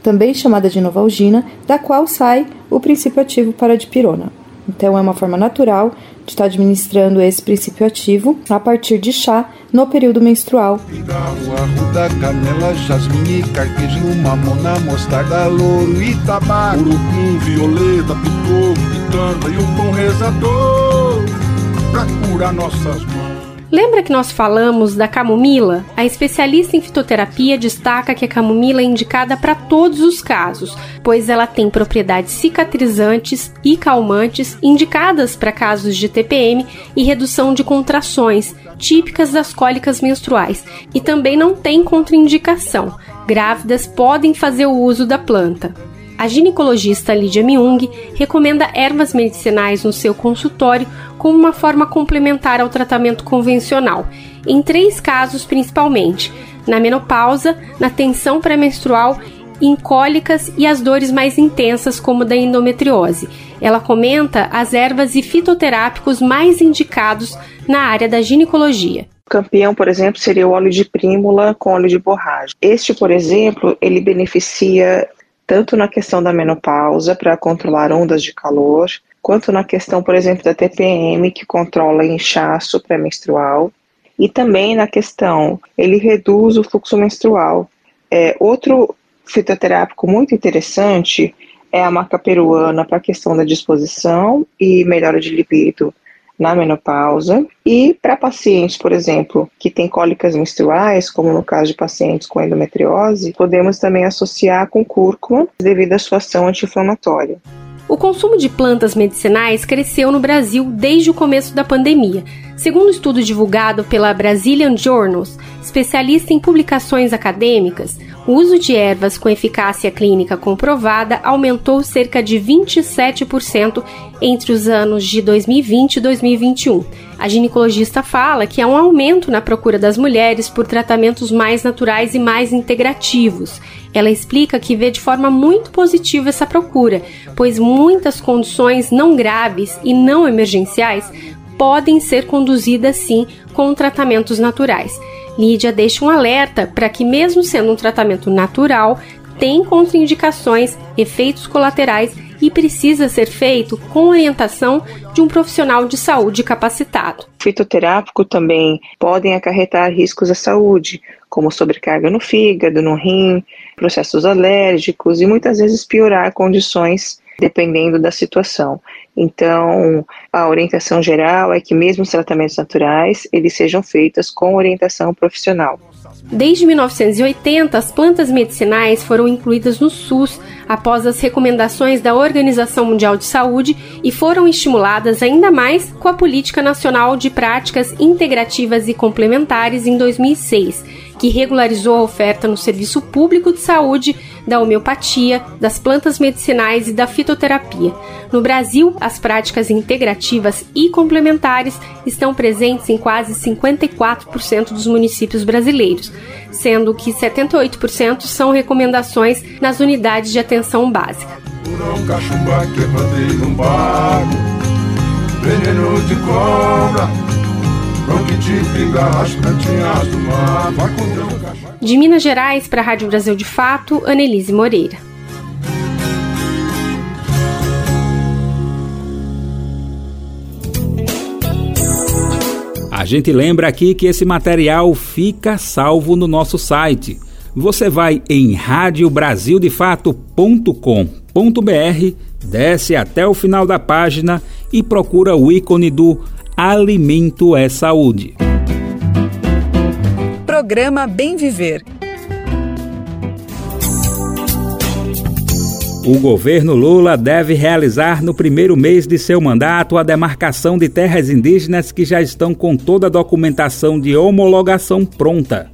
também chamada de novalgina, da qual sai o princípio ativo para a dipirona. Então, é uma forma natural de estar administrando esse princípio ativo a partir de chá no período menstrual. Pra curar nossas mães. Lembra que nós falamos da camomila? A especialista em fitoterapia destaca que a camomila é indicada para todos os casos, pois ela tem propriedades cicatrizantes e calmantes indicadas para casos de TPM e redução de contrações, típicas das cólicas menstruais, e também não tem contraindicação. Grávidas podem fazer o uso da planta. A ginecologista Lídia Miung recomenda ervas medicinais no seu consultório como uma forma complementar ao tratamento convencional, em três casos principalmente: na menopausa, na tensão pré-menstrual, em cólicas e as dores mais intensas, como da endometriose. Ela comenta as ervas e fitoterápicos mais indicados na área da ginecologia. Campeão, por exemplo, seria o óleo de prímula com óleo de borracha. Este, por exemplo, ele beneficia tanto na questão da menopausa, para controlar ondas de calor, quanto na questão, por exemplo, da TPM, que controla inchaço pré-menstrual, e também na questão, ele reduz o fluxo menstrual. É, outro fitoterápico muito interessante é a maca peruana para a questão da disposição e melhora de libido na menopausa e para pacientes, por exemplo, que têm cólicas menstruais, como no caso de pacientes com endometriose, podemos também associar com cúrcuma devido à sua ação anti-inflamatória. O consumo de plantas medicinais cresceu no Brasil desde o começo da pandemia. Segundo um estudo divulgado pela Brazilian Journals, especialista em publicações acadêmicas, o uso de ervas com eficácia clínica comprovada aumentou cerca de 27% entre os anos de 2020 e 2021. A ginecologista fala que há um aumento na procura das mulheres por tratamentos mais naturais e mais integrativos. Ela explica que vê de forma muito positiva essa procura, pois muitas condições não graves e não emergenciais podem ser conduzidas sim com tratamentos naturais. Lídia deixa um alerta para que, mesmo sendo um tratamento natural, tem contraindicações, efeitos colaterais e precisa ser feito com orientação de um profissional de saúde capacitado. Fitoterápico também podem acarretar riscos à saúde, como sobrecarga no fígado, no rim, processos alérgicos e muitas vezes piorar condições dependendo da situação. Então, a orientação geral é que mesmo os tratamentos naturais, eles sejam feitos com orientação profissional. Desde 1980, as plantas medicinais foram incluídas no SUS após as recomendações da Organização Mundial de Saúde e foram estimuladas ainda mais com a Política Nacional de Práticas Integrativas e Complementares em 2006 que regularizou a oferta no serviço público de saúde da homeopatia, das plantas medicinais e da fitoterapia. No Brasil, as práticas integrativas e complementares estão presentes em quase 54% dos municípios brasileiros, sendo que 78% são recomendações nas unidades de atenção básica. De Minas Gerais para a Rádio Brasil de Fato, Anelise Moreira. Gente lembra aqui que esse material fica salvo no nosso site. Você vai em radiobrasildefato.com.br, desce até o final da página e procura o ícone do Alimento é Saúde. Programa Bem Viver. O governo Lula deve realizar no primeiro mês de seu mandato a demarcação de terras indígenas que já estão com toda a documentação de homologação pronta.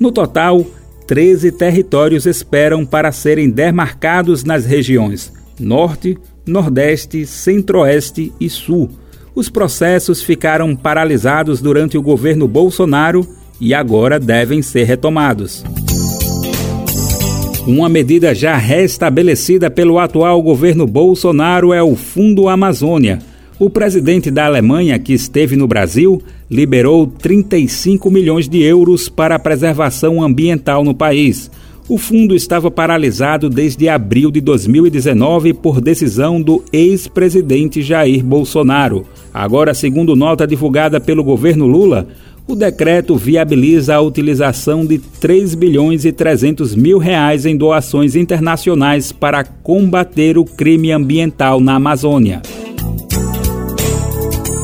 No total, 13 territórios esperam para serem demarcados nas regiões Norte, Nordeste, Centro-Oeste e Sul os processos ficaram paralisados durante o governo Bolsonaro e agora devem ser retomados. Uma medida já restabelecida pelo atual governo Bolsonaro é o Fundo Amazônia. O presidente da Alemanha, que esteve no Brasil, liberou 35 milhões de euros para a preservação ambiental no país. O fundo estava paralisado desde abril de 2019 por decisão do ex-presidente Jair Bolsonaro. Agora, segundo nota divulgada pelo governo Lula, o decreto viabiliza a utilização de 3 bilhões e 300 mil reais em doações internacionais para combater o crime ambiental na Amazônia.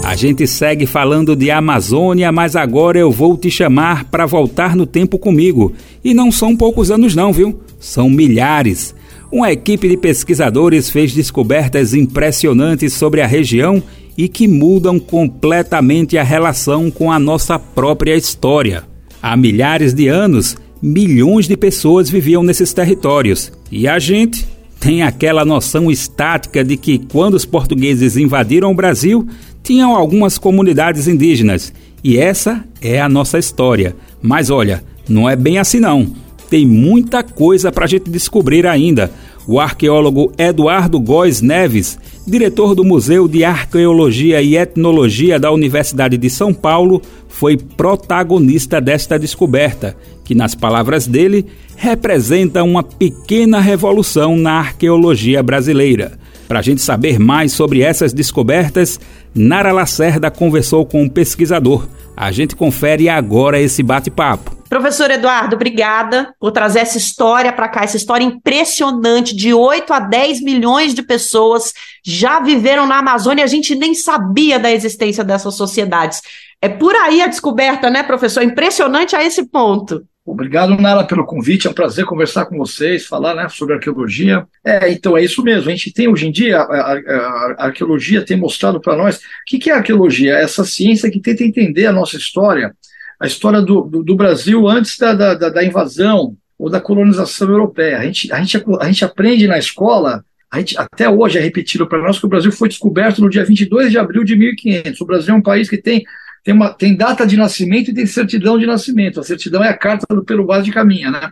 A gente segue falando de Amazônia, mas agora eu vou te chamar para voltar no tempo comigo. E não são poucos anos não, viu? São milhares. Uma equipe de pesquisadores fez descobertas impressionantes sobre a região e que mudam completamente a relação com a nossa própria história. Há milhares de anos, milhões de pessoas viviam nesses territórios. E a gente tem aquela noção estática de que quando os portugueses invadiram o Brasil, tinham algumas comunidades indígenas. E essa é a nossa história. Mas olha, não é bem assim não. Tem muita coisa para a gente descobrir ainda. O arqueólogo Eduardo Góes Neves, diretor do Museu de Arqueologia e Etnologia da Universidade de São Paulo, foi protagonista desta descoberta, que, nas palavras dele, representa uma pequena revolução na arqueologia brasileira. Para a gente saber mais sobre essas descobertas, Nara Lacerda conversou com um pesquisador. A gente confere agora esse bate-papo. Professor Eduardo, obrigada por trazer essa história para cá, essa história impressionante de 8 a 10 milhões de pessoas já viveram na Amazônia, a gente nem sabia da existência dessas sociedades. É por aí a descoberta, né, professor? Impressionante a esse ponto. Obrigado, Nara, pelo convite. É um prazer conversar com vocês, falar né, sobre arqueologia. É, então é isso mesmo. A gente tem hoje em dia, a, a, a arqueologia tem mostrado para nós o que, que é arqueologia? É essa ciência que tenta entender a nossa história, a história do, do, do Brasil antes da, da, da, invasão ou da colonização europeia. A gente, a gente, a gente aprende na escola a gente, até hoje é repetido para nós que o Brasil foi descoberto no dia 22 de abril de 1500. O Brasil é um país que tem tem, uma, tem data de nascimento e tem certidão de nascimento. A certidão é a carta do pelo base de caminha, né?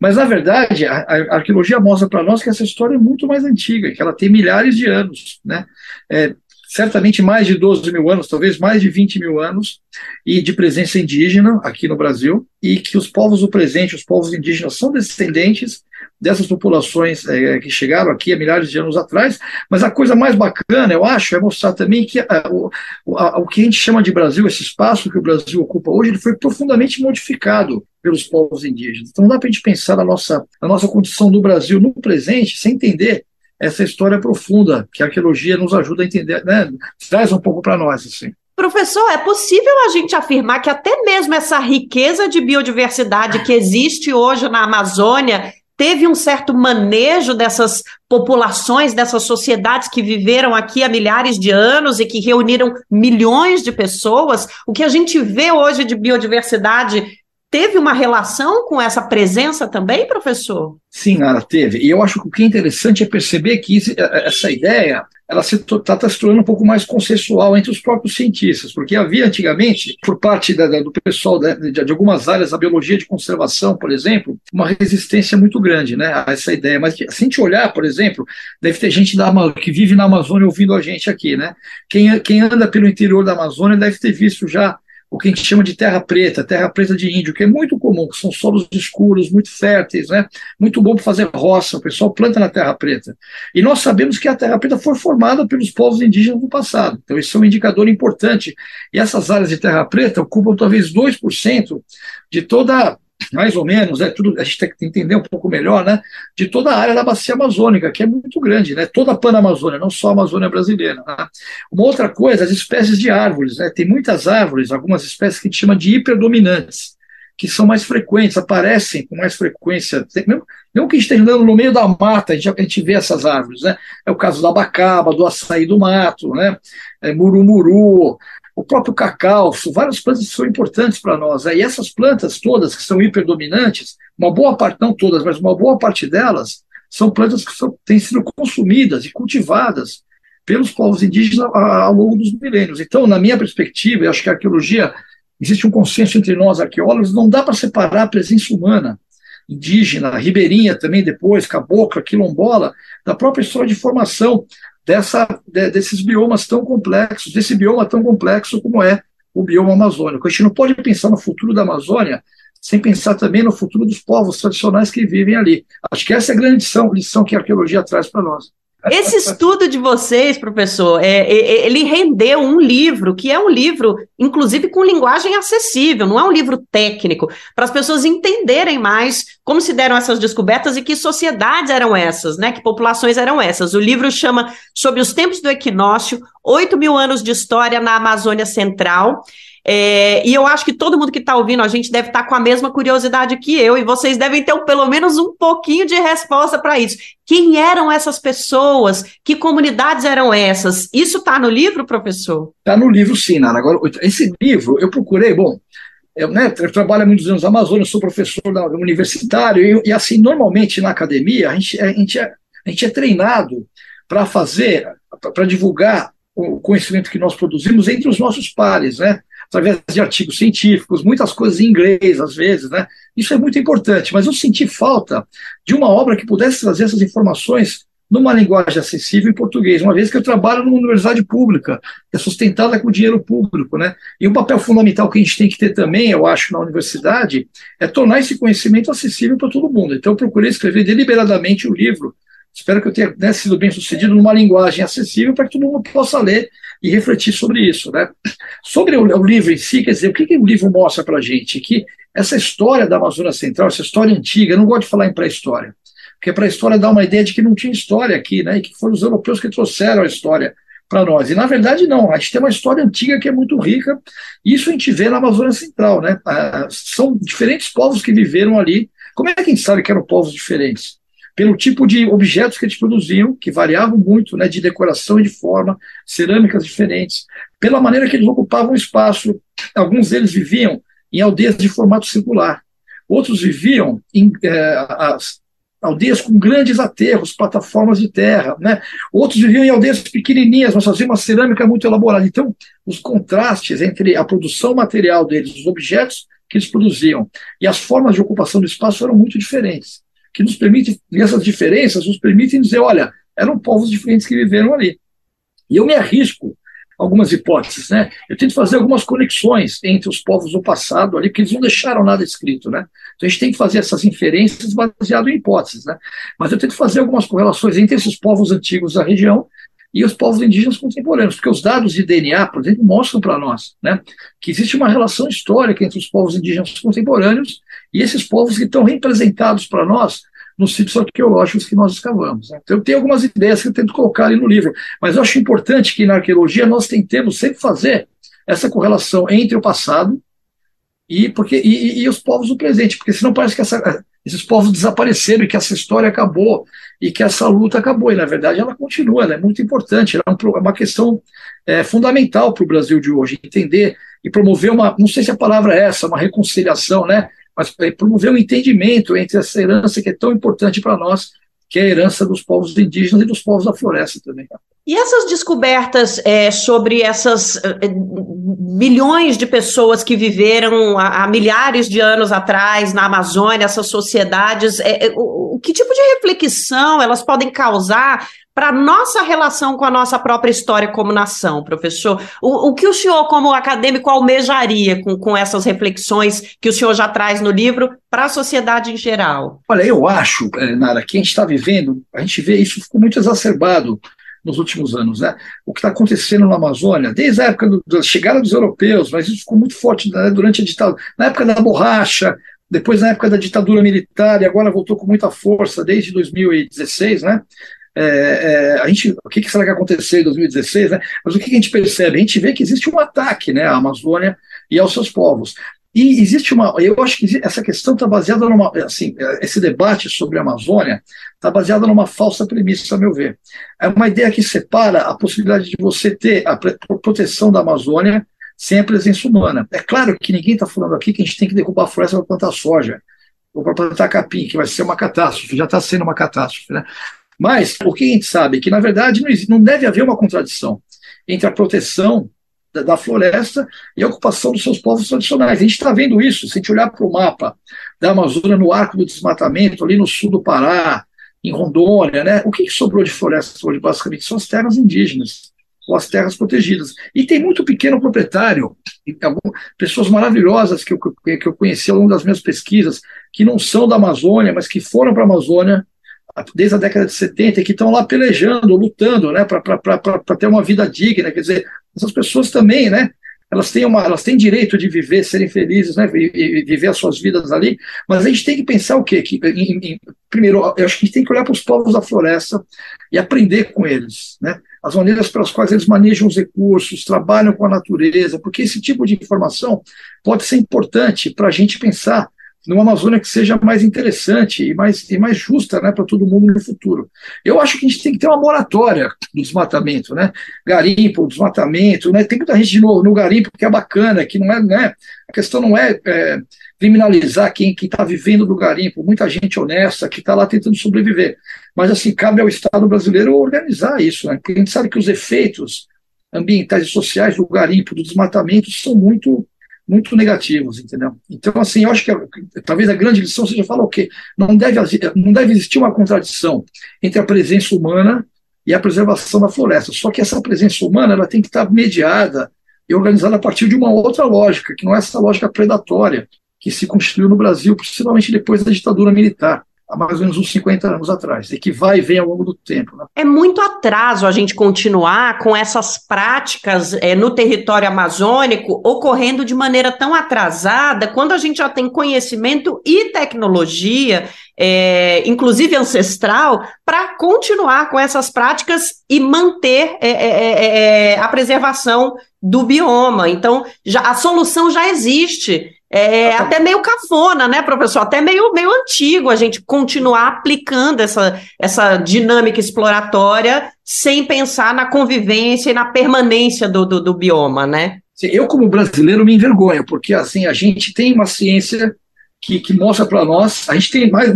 Mas, na verdade, a, a arqueologia mostra para nós que essa história é muito mais antiga, que ela tem milhares de anos, né? É, certamente mais de 12 mil anos, talvez mais de 20 mil anos, e de presença indígena aqui no Brasil, e que os povos do presente, os povos indígenas, são descendentes dessas populações é, que chegaram aqui há milhares de anos atrás, mas a coisa mais bacana, eu acho, é mostrar também que a, é, o, a, o que a gente chama de Brasil, esse espaço que o Brasil ocupa hoje, ele foi profundamente modificado pelos povos indígenas. Então não dá para a gente pensar na nossa, na nossa condição do Brasil no presente sem entender essa história profunda que a arqueologia nos ajuda a entender, né? traz um pouco para nós. Assim. Professor, é possível a gente afirmar que até mesmo essa riqueza de biodiversidade que existe hoje na Amazônia teve um certo manejo dessas populações, dessas sociedades que viveram aqui há milhares de anos e que reuniram milhões de pessoas. O que a gente vê hoje de biodiversidade teve uma relação com essa presença também, professor? Sim, Nara, teve. E eu acho que o que é interessante é perceber que é, é, essa ideia ela está tá se tornando um pouco mais consensual entre os próprios cientistas, porque havia antigamente, por parte da, do pessoal de, de, algumas áreas da biologia de conservação, por exemplo, uma resistência muito grande né, a essa ideia. Mas se a gente olhar, por exemplo, deve ter gente da, que vive na Amazônia ouvindo a gente aqui. Né? Quem, quem anda pelo interior da Amazônia deve ter visto já o que a gente chama de terra preta, terra preta de índio, que é muito comum, que são solos escuros, muito férteis, né? muito bom para fazer roça, o pessoal planta na terra preta. E nós sabemos que a terra preta foi formada pelos povos indígenas no passado, então isso é um indicador importante. E essas áreas de terra preta ocupam talvez 2% de toda mais ou menos, é tudo, a gente tem que entender um pouco melhor, né, de toda a área da bacia amazônica, que é muito grande, né, toda a Panamazônia, não só a Amazônia brasileira. Né. Uma outra coisa, as espécies de árvores, né, tem muitas árvores, algumas espécies que a gente chama de hiperdominantes, que são mais frequentes, aparecem com mais frequência, mesmo, mesmo que a gente esteja andando no meio da mata, a gente, a gente vê essas árvores, né, é o caso da abacaba, do açaí do mato, né, é, murumuru, o próprio cacau, várias plantas são importantes para nós. E essas plantas todas que são hiperdominantes, uma boa parte, não todas, mas uma boa parte delas, são plantas que são, têm sido consumidas e cultivadas pelos povos indígenas ao longo dos milênios. Então, na minha perspectiva, eu acho que a arqueologia, existe um consenso entre nós arqueólogos, não dá para separar a presença humana, indígena, ribeirinha também depois, cabocla, quilombola, da própria história de formação dessa, de, desses biomas tão complexos, desse bioma tão complexo como é o bioma amazônico. A gente não pode pensar no futuro da Amazônia sem pensar também no futuro dos povos tradicionais que vivem ali. Acho que essa é a grande lição, lição que a arqueologia traz para nós. Esse estudo de vocês, professor, é, é, ele rendeu um livro, que é um livro, inclusive com linguagem acessível, não é um livro técnico, para as pessoas entenderem mais como se deram essas descobertas e que sociedades eram essas, né? Que populações eram essas. O livro chama Sobre os Tempos do Equinócio, oito mil anos de história na Amazônia Central. É, e eu acho que todo mundo que está ouvindo a gente deve estar tá com a mesma curiosidade que eu, e vocês devem ter pelo menos um pouquinho de resposta para isso. Quem eram essas pessoas? Que comunidades eram essas? Isso está no livro, professor? Está no livro, sim, Nara. Agora, esse livro eu procurei, bom, eu, né, eu trabalho há muitos anos na Amazônia, sou professor da, universitário, e, e, assim, normalmente na academia, a gente, a gente, é, a gente é treinado para fazer, para divulgar o conhecimento que nós produzimos entre os nossos pares, né? Através de artigos científicos, muitas coisas em inglês, às vezes, né? Isso é muito importante, mas eu senti falta de uma obra que pudesse trazer essas informações numa linguagem acessível em português, uma vez que eu trabalho numa universidade pública, que é sustentada com dinheiro público, né? E um papel fundamental que a gente tem que ter também, eu acho, na universidade, é tornar esse conhecimento acessível para todo mundo. Então, eu procurei escrever deliberadamente o livro Espero que eu tenha né, sido bem sucedido numa linguagem acessível para que todo mundo possa ler e refletir sobre isso. Né? Sobre o, o livro em si, quer dizer, o que, que o livro mostra para a gente? Que essa história da Amazônia Central, essa história antiga, eu não gosto de falar em pré-história, porque pré-história dá uma ideia de que não tinha história aqui, né? e que foram os europeus que trouxeram a história para nós. E na verdade não, a gente tem uma história antiga que é muito rica, isso a gente vê na Amazônia Central. Né? Ah, são diferentes povos que viveram ali. Como é que a gente sabe que eram povos diferentes? Pelo tipo de objetos que eles produziam, que variavam muito, né, de decoração e de forma, cerâmicas diferentes, pela maneira que eles ocupavam o espaço. Alguns deles viviam em aldeias de formato circular, outros viviam em é, as, aldeias com grandes aterros, plataformas de terra, né? Outros viviam em aldeias pequenininhas, mas faziam uma cerâmica muito elaborada. Então, os contrastes entre a produção material deles, os objetos que eles produziam e as formas de ocupação do espaço eram muito diferentes que nos permite, e essas diferenças nos permitem dizer, olha, eram povos diferentes que viveram ali. E eu me arrisco algumas hipóteses, né? Eu tento fazer algumas conexões entre os povos do passado ali, porque eles não deixaram nada escrito, né? Então a gente tem que fazer essas inferências baseado em hipóteses, né? Mas eu tento fazer algumas correlações entre esses povos antigos da região e os povos indígenas contemporâneos, porque os dados de DNA, por exemplo, mostram para nós né, que existe uma relação histórica entre os povos indígenas contemporâneos e esses povos que estão representados para nós nos sítios arqueológicos que nós escavamos. Né? Então, eu tenho algumas ideias que eu tento colocar ali no livro, mas eu acho importante que na arqueologia nós tentemos sempre fazer essa correlação entre o passado e, porque, e, e os povos do presente, porque senão parece que essa, esses povos desapareceram e que essa história acabou e que essa luta acabou. E, na verdade, ela continua, ela é muito importante, ela é, é uma questão é, fundamental para o Brasil de hoje, entender e promover uma, não sei se a palavra é essa, uma reconciliação, né? Mas promover um entendimento entre essa herança que é tão importante para nós, que é a herança dos povos indígenas e dos povos da floresta também. E essas descobertas é, sobre essas é, milhões de pessoas que viveram há, há, milhares de anos atrás na Amazônia, essas sociedades, é, é o, o, que tipo de reflexão elas podem causar para nossa relação com a nossa própria história como nação, professor? O, o que o senhor, como acadêmico, almejaria com, com essas reflexões que o senhor já traz no livro para a sociedade em geral? Olha, eu acho, eh, Nara, que a gente está vivendo, a gente vê isso ficou muito exacerbado nos últimos anos, né? O que está acontecendo na Amazônia, desde a época do, da chegada dos europeus, mas isso ficou muito forte né, durante a ditadura, na época da borracha, depois na época da ditadura militar, e agora voltou com muita força desde 2016, né? É, é, a gente, o que, que, será que aconteceu em 2016, né? Mas o que, que, a gente percebe? A gente vê que existe um ataque né, à Amazônia e aos seus povos. E existe uma. Eu acho que essa questão está baseada numa. Assim, esse debate sobre a Amazônia está baseado numa falsa premissa, a meu ver. É uma ideia que separa a possibilidade de você ter a proteção da Amazônia sem a presença humana. É claro que ninguém está falando aqui que a gente tem que derrubar a floresta para plantar soja ou para plantar capim, que vai ser uma catástrofe, já está sendo uma catástrofe. Né? Mas o que a gente sabe que, na verdade, não, deve haver uma contradição entre a proteção da, da, floresta e a ocupação dos seus povos tradicionais. A gente está vendo isso, se a gente olhar para o mapa da Amazônia no arco do desmatamento, ali no sul do Pará, em Rondônia, né? o que, que sobrou de floresta hoje? Basicamente são as terras indígenas ou as terras protegidas. E tem muito pequeno proprietário, pessoas maravilhosas que eu, que eu conheci ao longo das minhas pesquisas, que não são da Amazônia, mas que foram para a Amazônia desde a década de 70 que estão lá pelejando, lutando, né, para ter uma vida digna. Quer dizer, essas pessoas também, né, elas têm, uma, elas têm direito de viver, serem felizes, né, e, e viver as suas vidas ali, mas a gente tem que pensar o quê? Que, em, em, primeiro, eu acho que a gente tem que olhar para os povos da floresta e aprender com eles, né, as maneiras pelas quais eles manejam os recursos, trabalham com a natureza, porque esse tipo de informação pode ser importante para a gente pensar numa Amazônia que seja mais interessante e mais, e mais justa né, para todo mundo no futuro. Eu acho que a gente tem que ter uma moratória do desmatamento, né? Garimpo, desmatamento, né? Tem muita gente de novo no garimpo que é bacana, que não é, né? A questão não é, é criminalizar quem está vivendo do garimpo, muita gente honesta que está lá tentando sobreviver. Mas assim, cabe ao Estado brasileiro organizar isso, né? Porque a gente sabe que os efeitos ambientais e sociais do garimpo, do desmatamento, são muito muito negativos, entendeu? Então, assim, eu acho que talvez a grande lição seja falar o quê? Não deve, não deve existir uma contradição entre a presença humana e a preservação da floresta. Só que essa presença humana ela tem que estar mediada e organizada a partir de uma outra lógica, que não é essa lógica predatória que se constituiu no Brasil, principalmente depois da ditadura militar há mais ou menos uns 50 anos atrás, e que vai e vem ao longo do tempo. Né? É muito atraso a gente continuar com essas práticas é, no território amazônico ocorrendo de maneira tão atrasada, quando a gente já tem conhecimento e tecnologia, é, inclusive ancestral, para continuar com essas práticas e manter é, a preservação do bioma. Então, já, a solução já existe. É até meio cafona, né, professor? Até meio, meio antigo a gente continuar aplicando essa, essa dinâmica exploratória sem pensar na convivência e na permanência do, do, do bioma, né? Eu, como brasileiro, me envergonho, porque assim, a gente tem uma ciência que, que mostra para nós, a gente tem mais,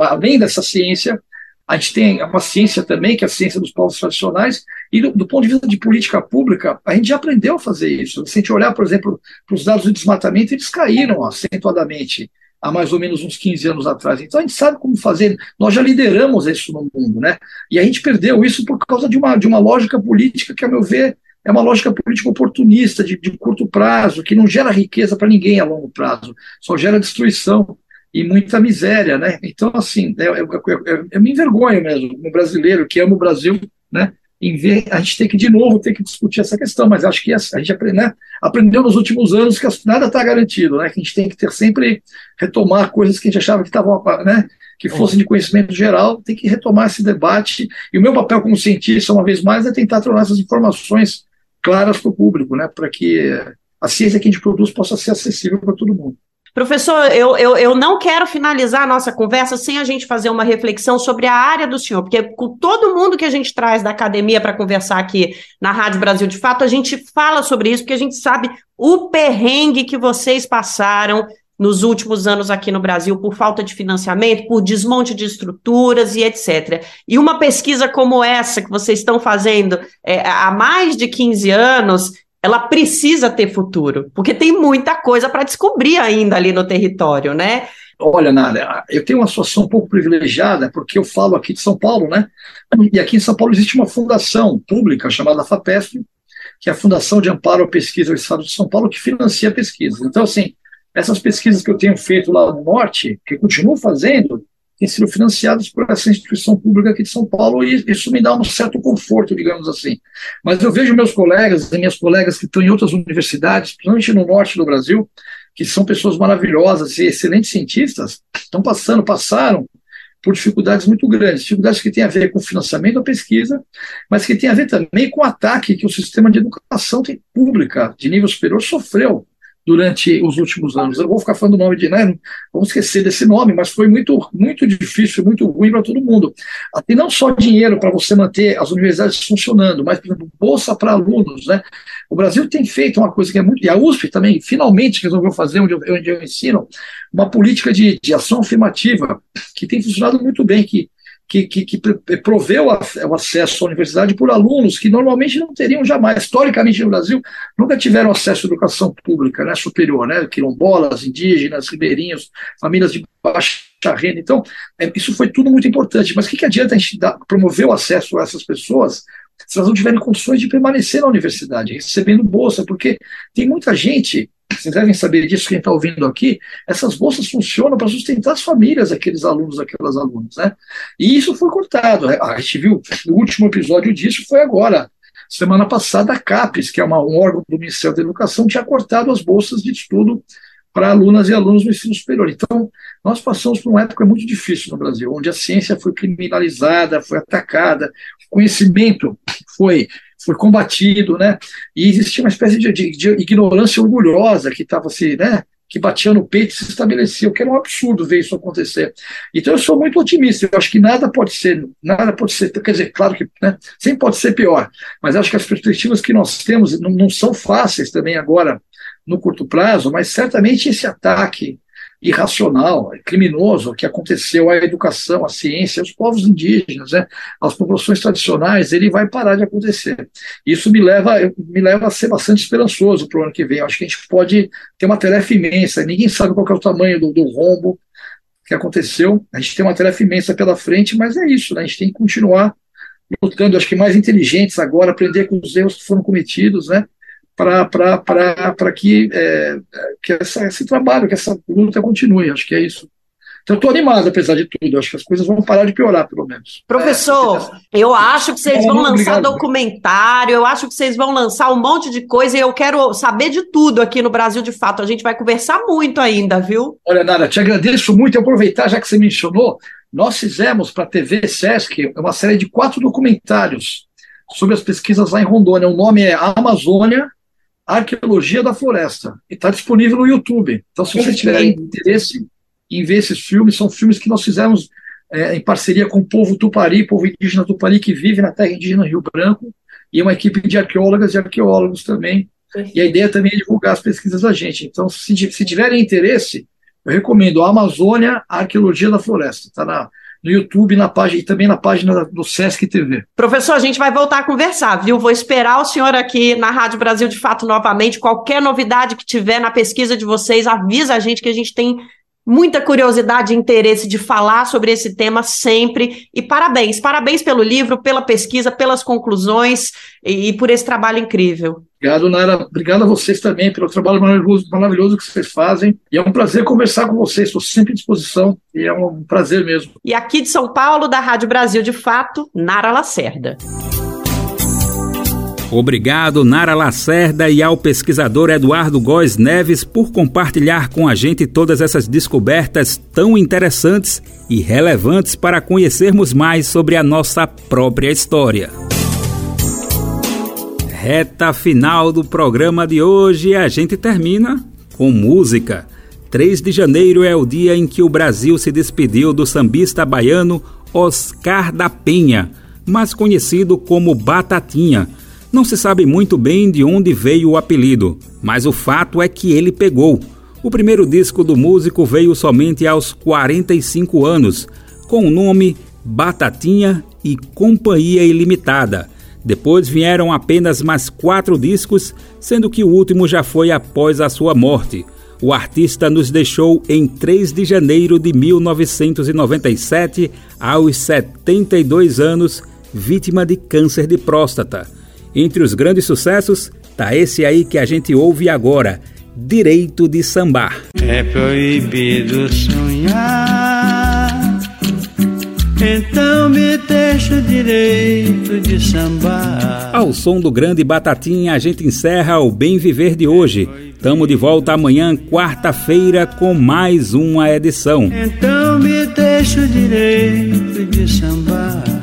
além dessa ciência, a gente tem uma ciência também, que é a ciência dos povos tradicionais, e do, do, ponto de vista de política pública, a gente já aprendeu a fazer isso. Se a gente olhar, por exemplo, para os dados do desmatamento, eles caíram acentuadamente há mais ou menos uns 15 anos atrás. Então a gente sabe como fazer, nós já lideramos isso no mundo, né? E a gente perdeu isso por causa de uma, de uma lógica política que, a meu ver, é uma lógica política oportunista, de, de curto prazo, que não gera riqueza para ninguém a longo prazo, só gera destruição e muita miséria, né? Então, assim, eu, eu, eu, eu me envergonho mesmo, como brasileiro que ama o Brasil, né? Em ver, a gente tem que, de novo, ter que discutir essa questão, mas acho que a, a gente aprende, né? aprendeu nos últimos anos que nada está garantido, né? Que a gente tem que ter sempre, retomar coisas que a gente achava que estavam, né? Que fossem de conhecimento geral, tem que retomar esse debate. E o meu papel como cientista, uma vez mais, é tentar tornar essas informações claras para o público, né? Para que a ciência que a gente produz possa ser acessível para todo mundo. Professor, eu, eu, eu não quero finalizar a nossa conversa sem a gente fazer uma reflexão sobre a área do senhor, porque com todo mundo que a gente traz da academia para conversar aqui na Rádio Brasil de Fato, a gente fala sobre isso, porque a gente sabe o perrengue que vocês passaram nos últimos anos aqui no Brasil por falta de financiamento, por desmonte de estruturas e etc. E uma pesquisa como essa que vocês estão fazendo é, há mais de 15 anos ela precisa ter futuro, porque tem muita coisa para descobrir ainda ali no território, né? Olha, Nália, eu tenho uma situação um pouco privilegiada, porque eu falo aqui de São Paulo, né? E aqui em São Paulo existe uma fundação pública chamada FAPESP, que é a Fundação de Amparo à Pesquisa do Estado de São Paulo, que financia pesquisas. Então, assim, essas pesquisas que eu tenho feito lá no Norte, que continuo fazendo, têm sido financiados por essa instituição pública aqui de São Paulo e isso me dá um certo conforto, digamos assim. Mas eu vejo meus colegas e minhas colegas que estão em outras universidades, principalmente no norte do Brasil, que são pessoas maravilhosas e excelentes cientistas, estão passando, passaram por dificuldades muito grandes, dificuldades que têm a ver com financiamento da pesquisa, mas que têm a ver também com o ataque que o sistema de educação pública de nível superior sofreu durante os últimos anos. Eu vou ficar falando o nome de, né, vamos esquecer desse nome, mas foi muito, muito difícil, muito ruim para todo mundo. E não só dinheiro para você manter as universidades funcionando, mas, por exemplo, bolsa para alunos, né? O Brasil tem feito uma coisa que é muito, e a USP também, finalmente resolveu fazer, onde eu, onde eu ensino, uma política de, de ação afirmativa que tem funcionado muito bem, que que, que, que proveu o acesso à universidade por alunos que normalmente não teriam jamais, historicamente no Brasil, nunca tiveram acesso à educação pública né, superior, né, quilombolas, indígenas, ribeirinhos, famílias de baixa renda. Então, é, isso foi tudo muito importante. Mas o que, que adianta a gente dar, promover o acesso a essas pessoas se elas não tiverem condições de permanecer na universidade, recebendo bolsa? Porque tem muita gente vocês devem saber disso, quem está ouvindo aqui, essas bolsas funcionam para sustentar as famílias daqueles alunos, daquelas alunas, né? E isso foi cortado. A gente viu, o último episódio disso foi agora, semana passada, a CAPES, que é uma, um órgão do Ministério da Educação, tinha cortado as bolsas de estudo para alunas e alunos no ensino superior. Então, nós passamos por uma época muito difícil no Brasil, onde a ciência foi criminalizada, foi atacada, o conhecimento foi foi combatido, né? E existia uma espécie de, de, de ignorância orgulhosa que estava se, né? Que batia no peito e se estabelecia, o que era um absurdo ver isso acontecer. Então eu sou muito otimista. Eu acho que nada pode ser, nada pode ser, quer dizer, claro que né, sempre pode ser pior, mas acho que as perspectivas que nós temos não, não são fáceis também agora no curto prazo, mas certamente esse ataque irracional, criminoso que aconteceu à educação, à ciência, aos povos indígenas, né, às populações tradicionais, ele vai parar de acontecer. Isso me leva, me leva a ser bastante esperançoso para o ano que vem. Acho que a gente pode ter uma tarefa imensa. Ninguém sabe qual é o tamanho do, do rombo que aconteceu. A gente tem uma tarefa imensa pela frente, mas é isso. Né, a gente tem que continuar lutando, acho que mais inteligentes agora, aprender com os erros que foram cometidos, né? Para que, é, que essa, esse trabalho, que essa luta continue. Acho que é isso. Então, eu estou animado, apesar de tudo. Acho que as coisas vão parar de piorar, pelo menos. Professor, é, eu acho que vocês vão lançar obrigado. documentário, eu acho que vocês vão lançar um monte de coisa e eu quero saber de tudo aqui no Brasil de fato. A gente vai conversar muito ainda, viu? Olha, Nara, te agradeço muito. E aproveitar, já que você mencionou, nós fizemos para a TV Sesc uma série de quatro documentários sobre as pesquisas lá em Rondônia. O nome é Amazônia, Arqueologia da Floresta. E está disponível no YouTube. Então, se você tiver interesse em ver esses filmes, são filmes que nós fizemos é, em parceria com o povo Tupari, povo indígena Tupari, que vive na terra indígena Rio Branco, e uma equipe de arqueólogas e arqueólogos também. E a ideia também é divulgar as pesquisas da gente. Então, se, se tiverem interesse, eu recomendo a Amazônia, a Arqueologia da Floresta. Está na no YouTube na página, e também na página do Sesc TV. Professor, a gente vai voltar a conversar, viu? Vou esperar o senhor aqui na Rádio Brasil de Fato novamente. Qualquer novidade que tiver na pesquisa de vocês, avisa a gente que a gente tem muita curiosidade e interesse de falar sobre esse tema sempre. E parabéns, parabéns pelo livro, pela pesquisa, pelas conclusões e, e por esse trabalho incrível. Obrigado, Nara. Obrigado a vocês também pelo trabalho maravilhoso, maravilhoso que vocês fazem. E é um prazer conversar com vocês. Estou sempre à disposição e é um prazer mesmo. E aqui de São Paulo, da Rádio Brasil de Fato, Nara Lacerda. Obrigado, Nara Lacerda, e ao pesquisador Eduardo Góes Neves por compartilhar com a gente todas essas descobertas tão interessantes e relevantes para conhecermos mais sobre a nossa própria história reta final do programa de hoje a gente termina com música. 3 de janeiro é o dia em que o Brasil se despediu do sambista baiano Oscar da Penha, mais conhecido como Batatinha. Não se sabe muito bem de onde veio o apelido, mas o fato é que ele pegou. O primeiro disco do músico veio somente aos 45 anos, com o nome Batatinha e Companhia Ilimitada. Depois vieram apenas mais quatro discos, sendo que o último já foi após a sua morte. O artista nos deixou em 3 de janeiro de 1997, aos 72 anos, vítima de câncer de próstata. Entre os grandes sucessos, tá esse aí que a gente ouve agora, Direito de Sambar. É proibido sonhar então me deixa o direito de sambar. Ao som do grande Batatinha, a gente encerra o Bem Viver de hoje. Tamo de volta amanhã, quarta-feira, com mais uma edição. Então me deixa o direito de sambar.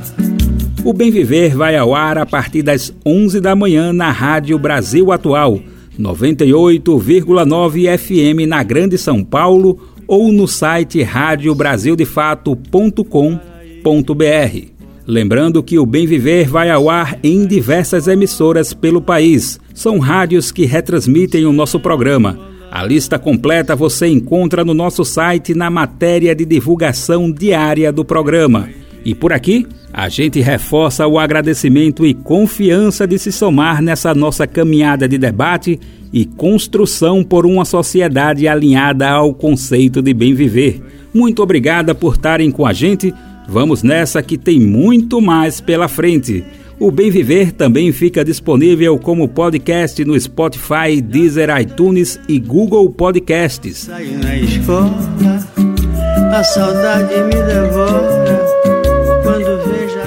O Bem Viver vai ao ar a partir das 11 da manhã na Rádio Brasil Atual, 98,9 FM na Grande São Paulo ou no site radiobrasildefato.com.br Lembrando que o Bem Viver vai ao ar em diversas emissoras pelo país. São rádios que retransmitem o nosso programa. A lista completa você encontra no nosso site na matéria de divulgação diária do programa. E por aqui, a gente reforça o agradecimento e confiança de se somar nessa nossa caminhada de debate e construção por uma sociedade alinhada ao conceito de bem viver. Muito obrigada por estarem com a gente Vamos nessa que tem muito mais pela frente. O Bem Viver também fica disponível como podcast no Spotify, Deezer, iTunes e Google Podcasts. Na escola, a saudade me devora.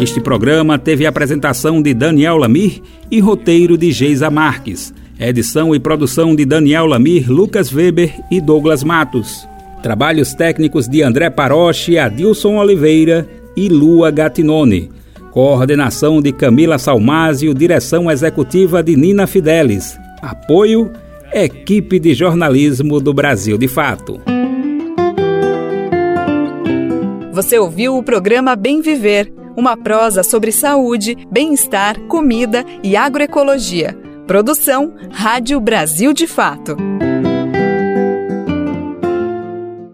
Este programa teve a apresentação de Daniel Lamir e roteiro de Geisa Marques. Edição e produção de Daniel Lamir, Lucas Weber e Douglas Matos. Trabalhos técnicos de André Paroche, Adilson Oliveira e Lua Gatinone. Coordenação de Camila Salmásio, direção executiva de Nina Fidelis. Apoio Equipe de Jornalismo do Brasil de Fato. Você ouviu o programa Bem Viver, uma prosa sobre saúde, bem-estar, comida e agroecologia. Produção Rádio Brasil de Fato.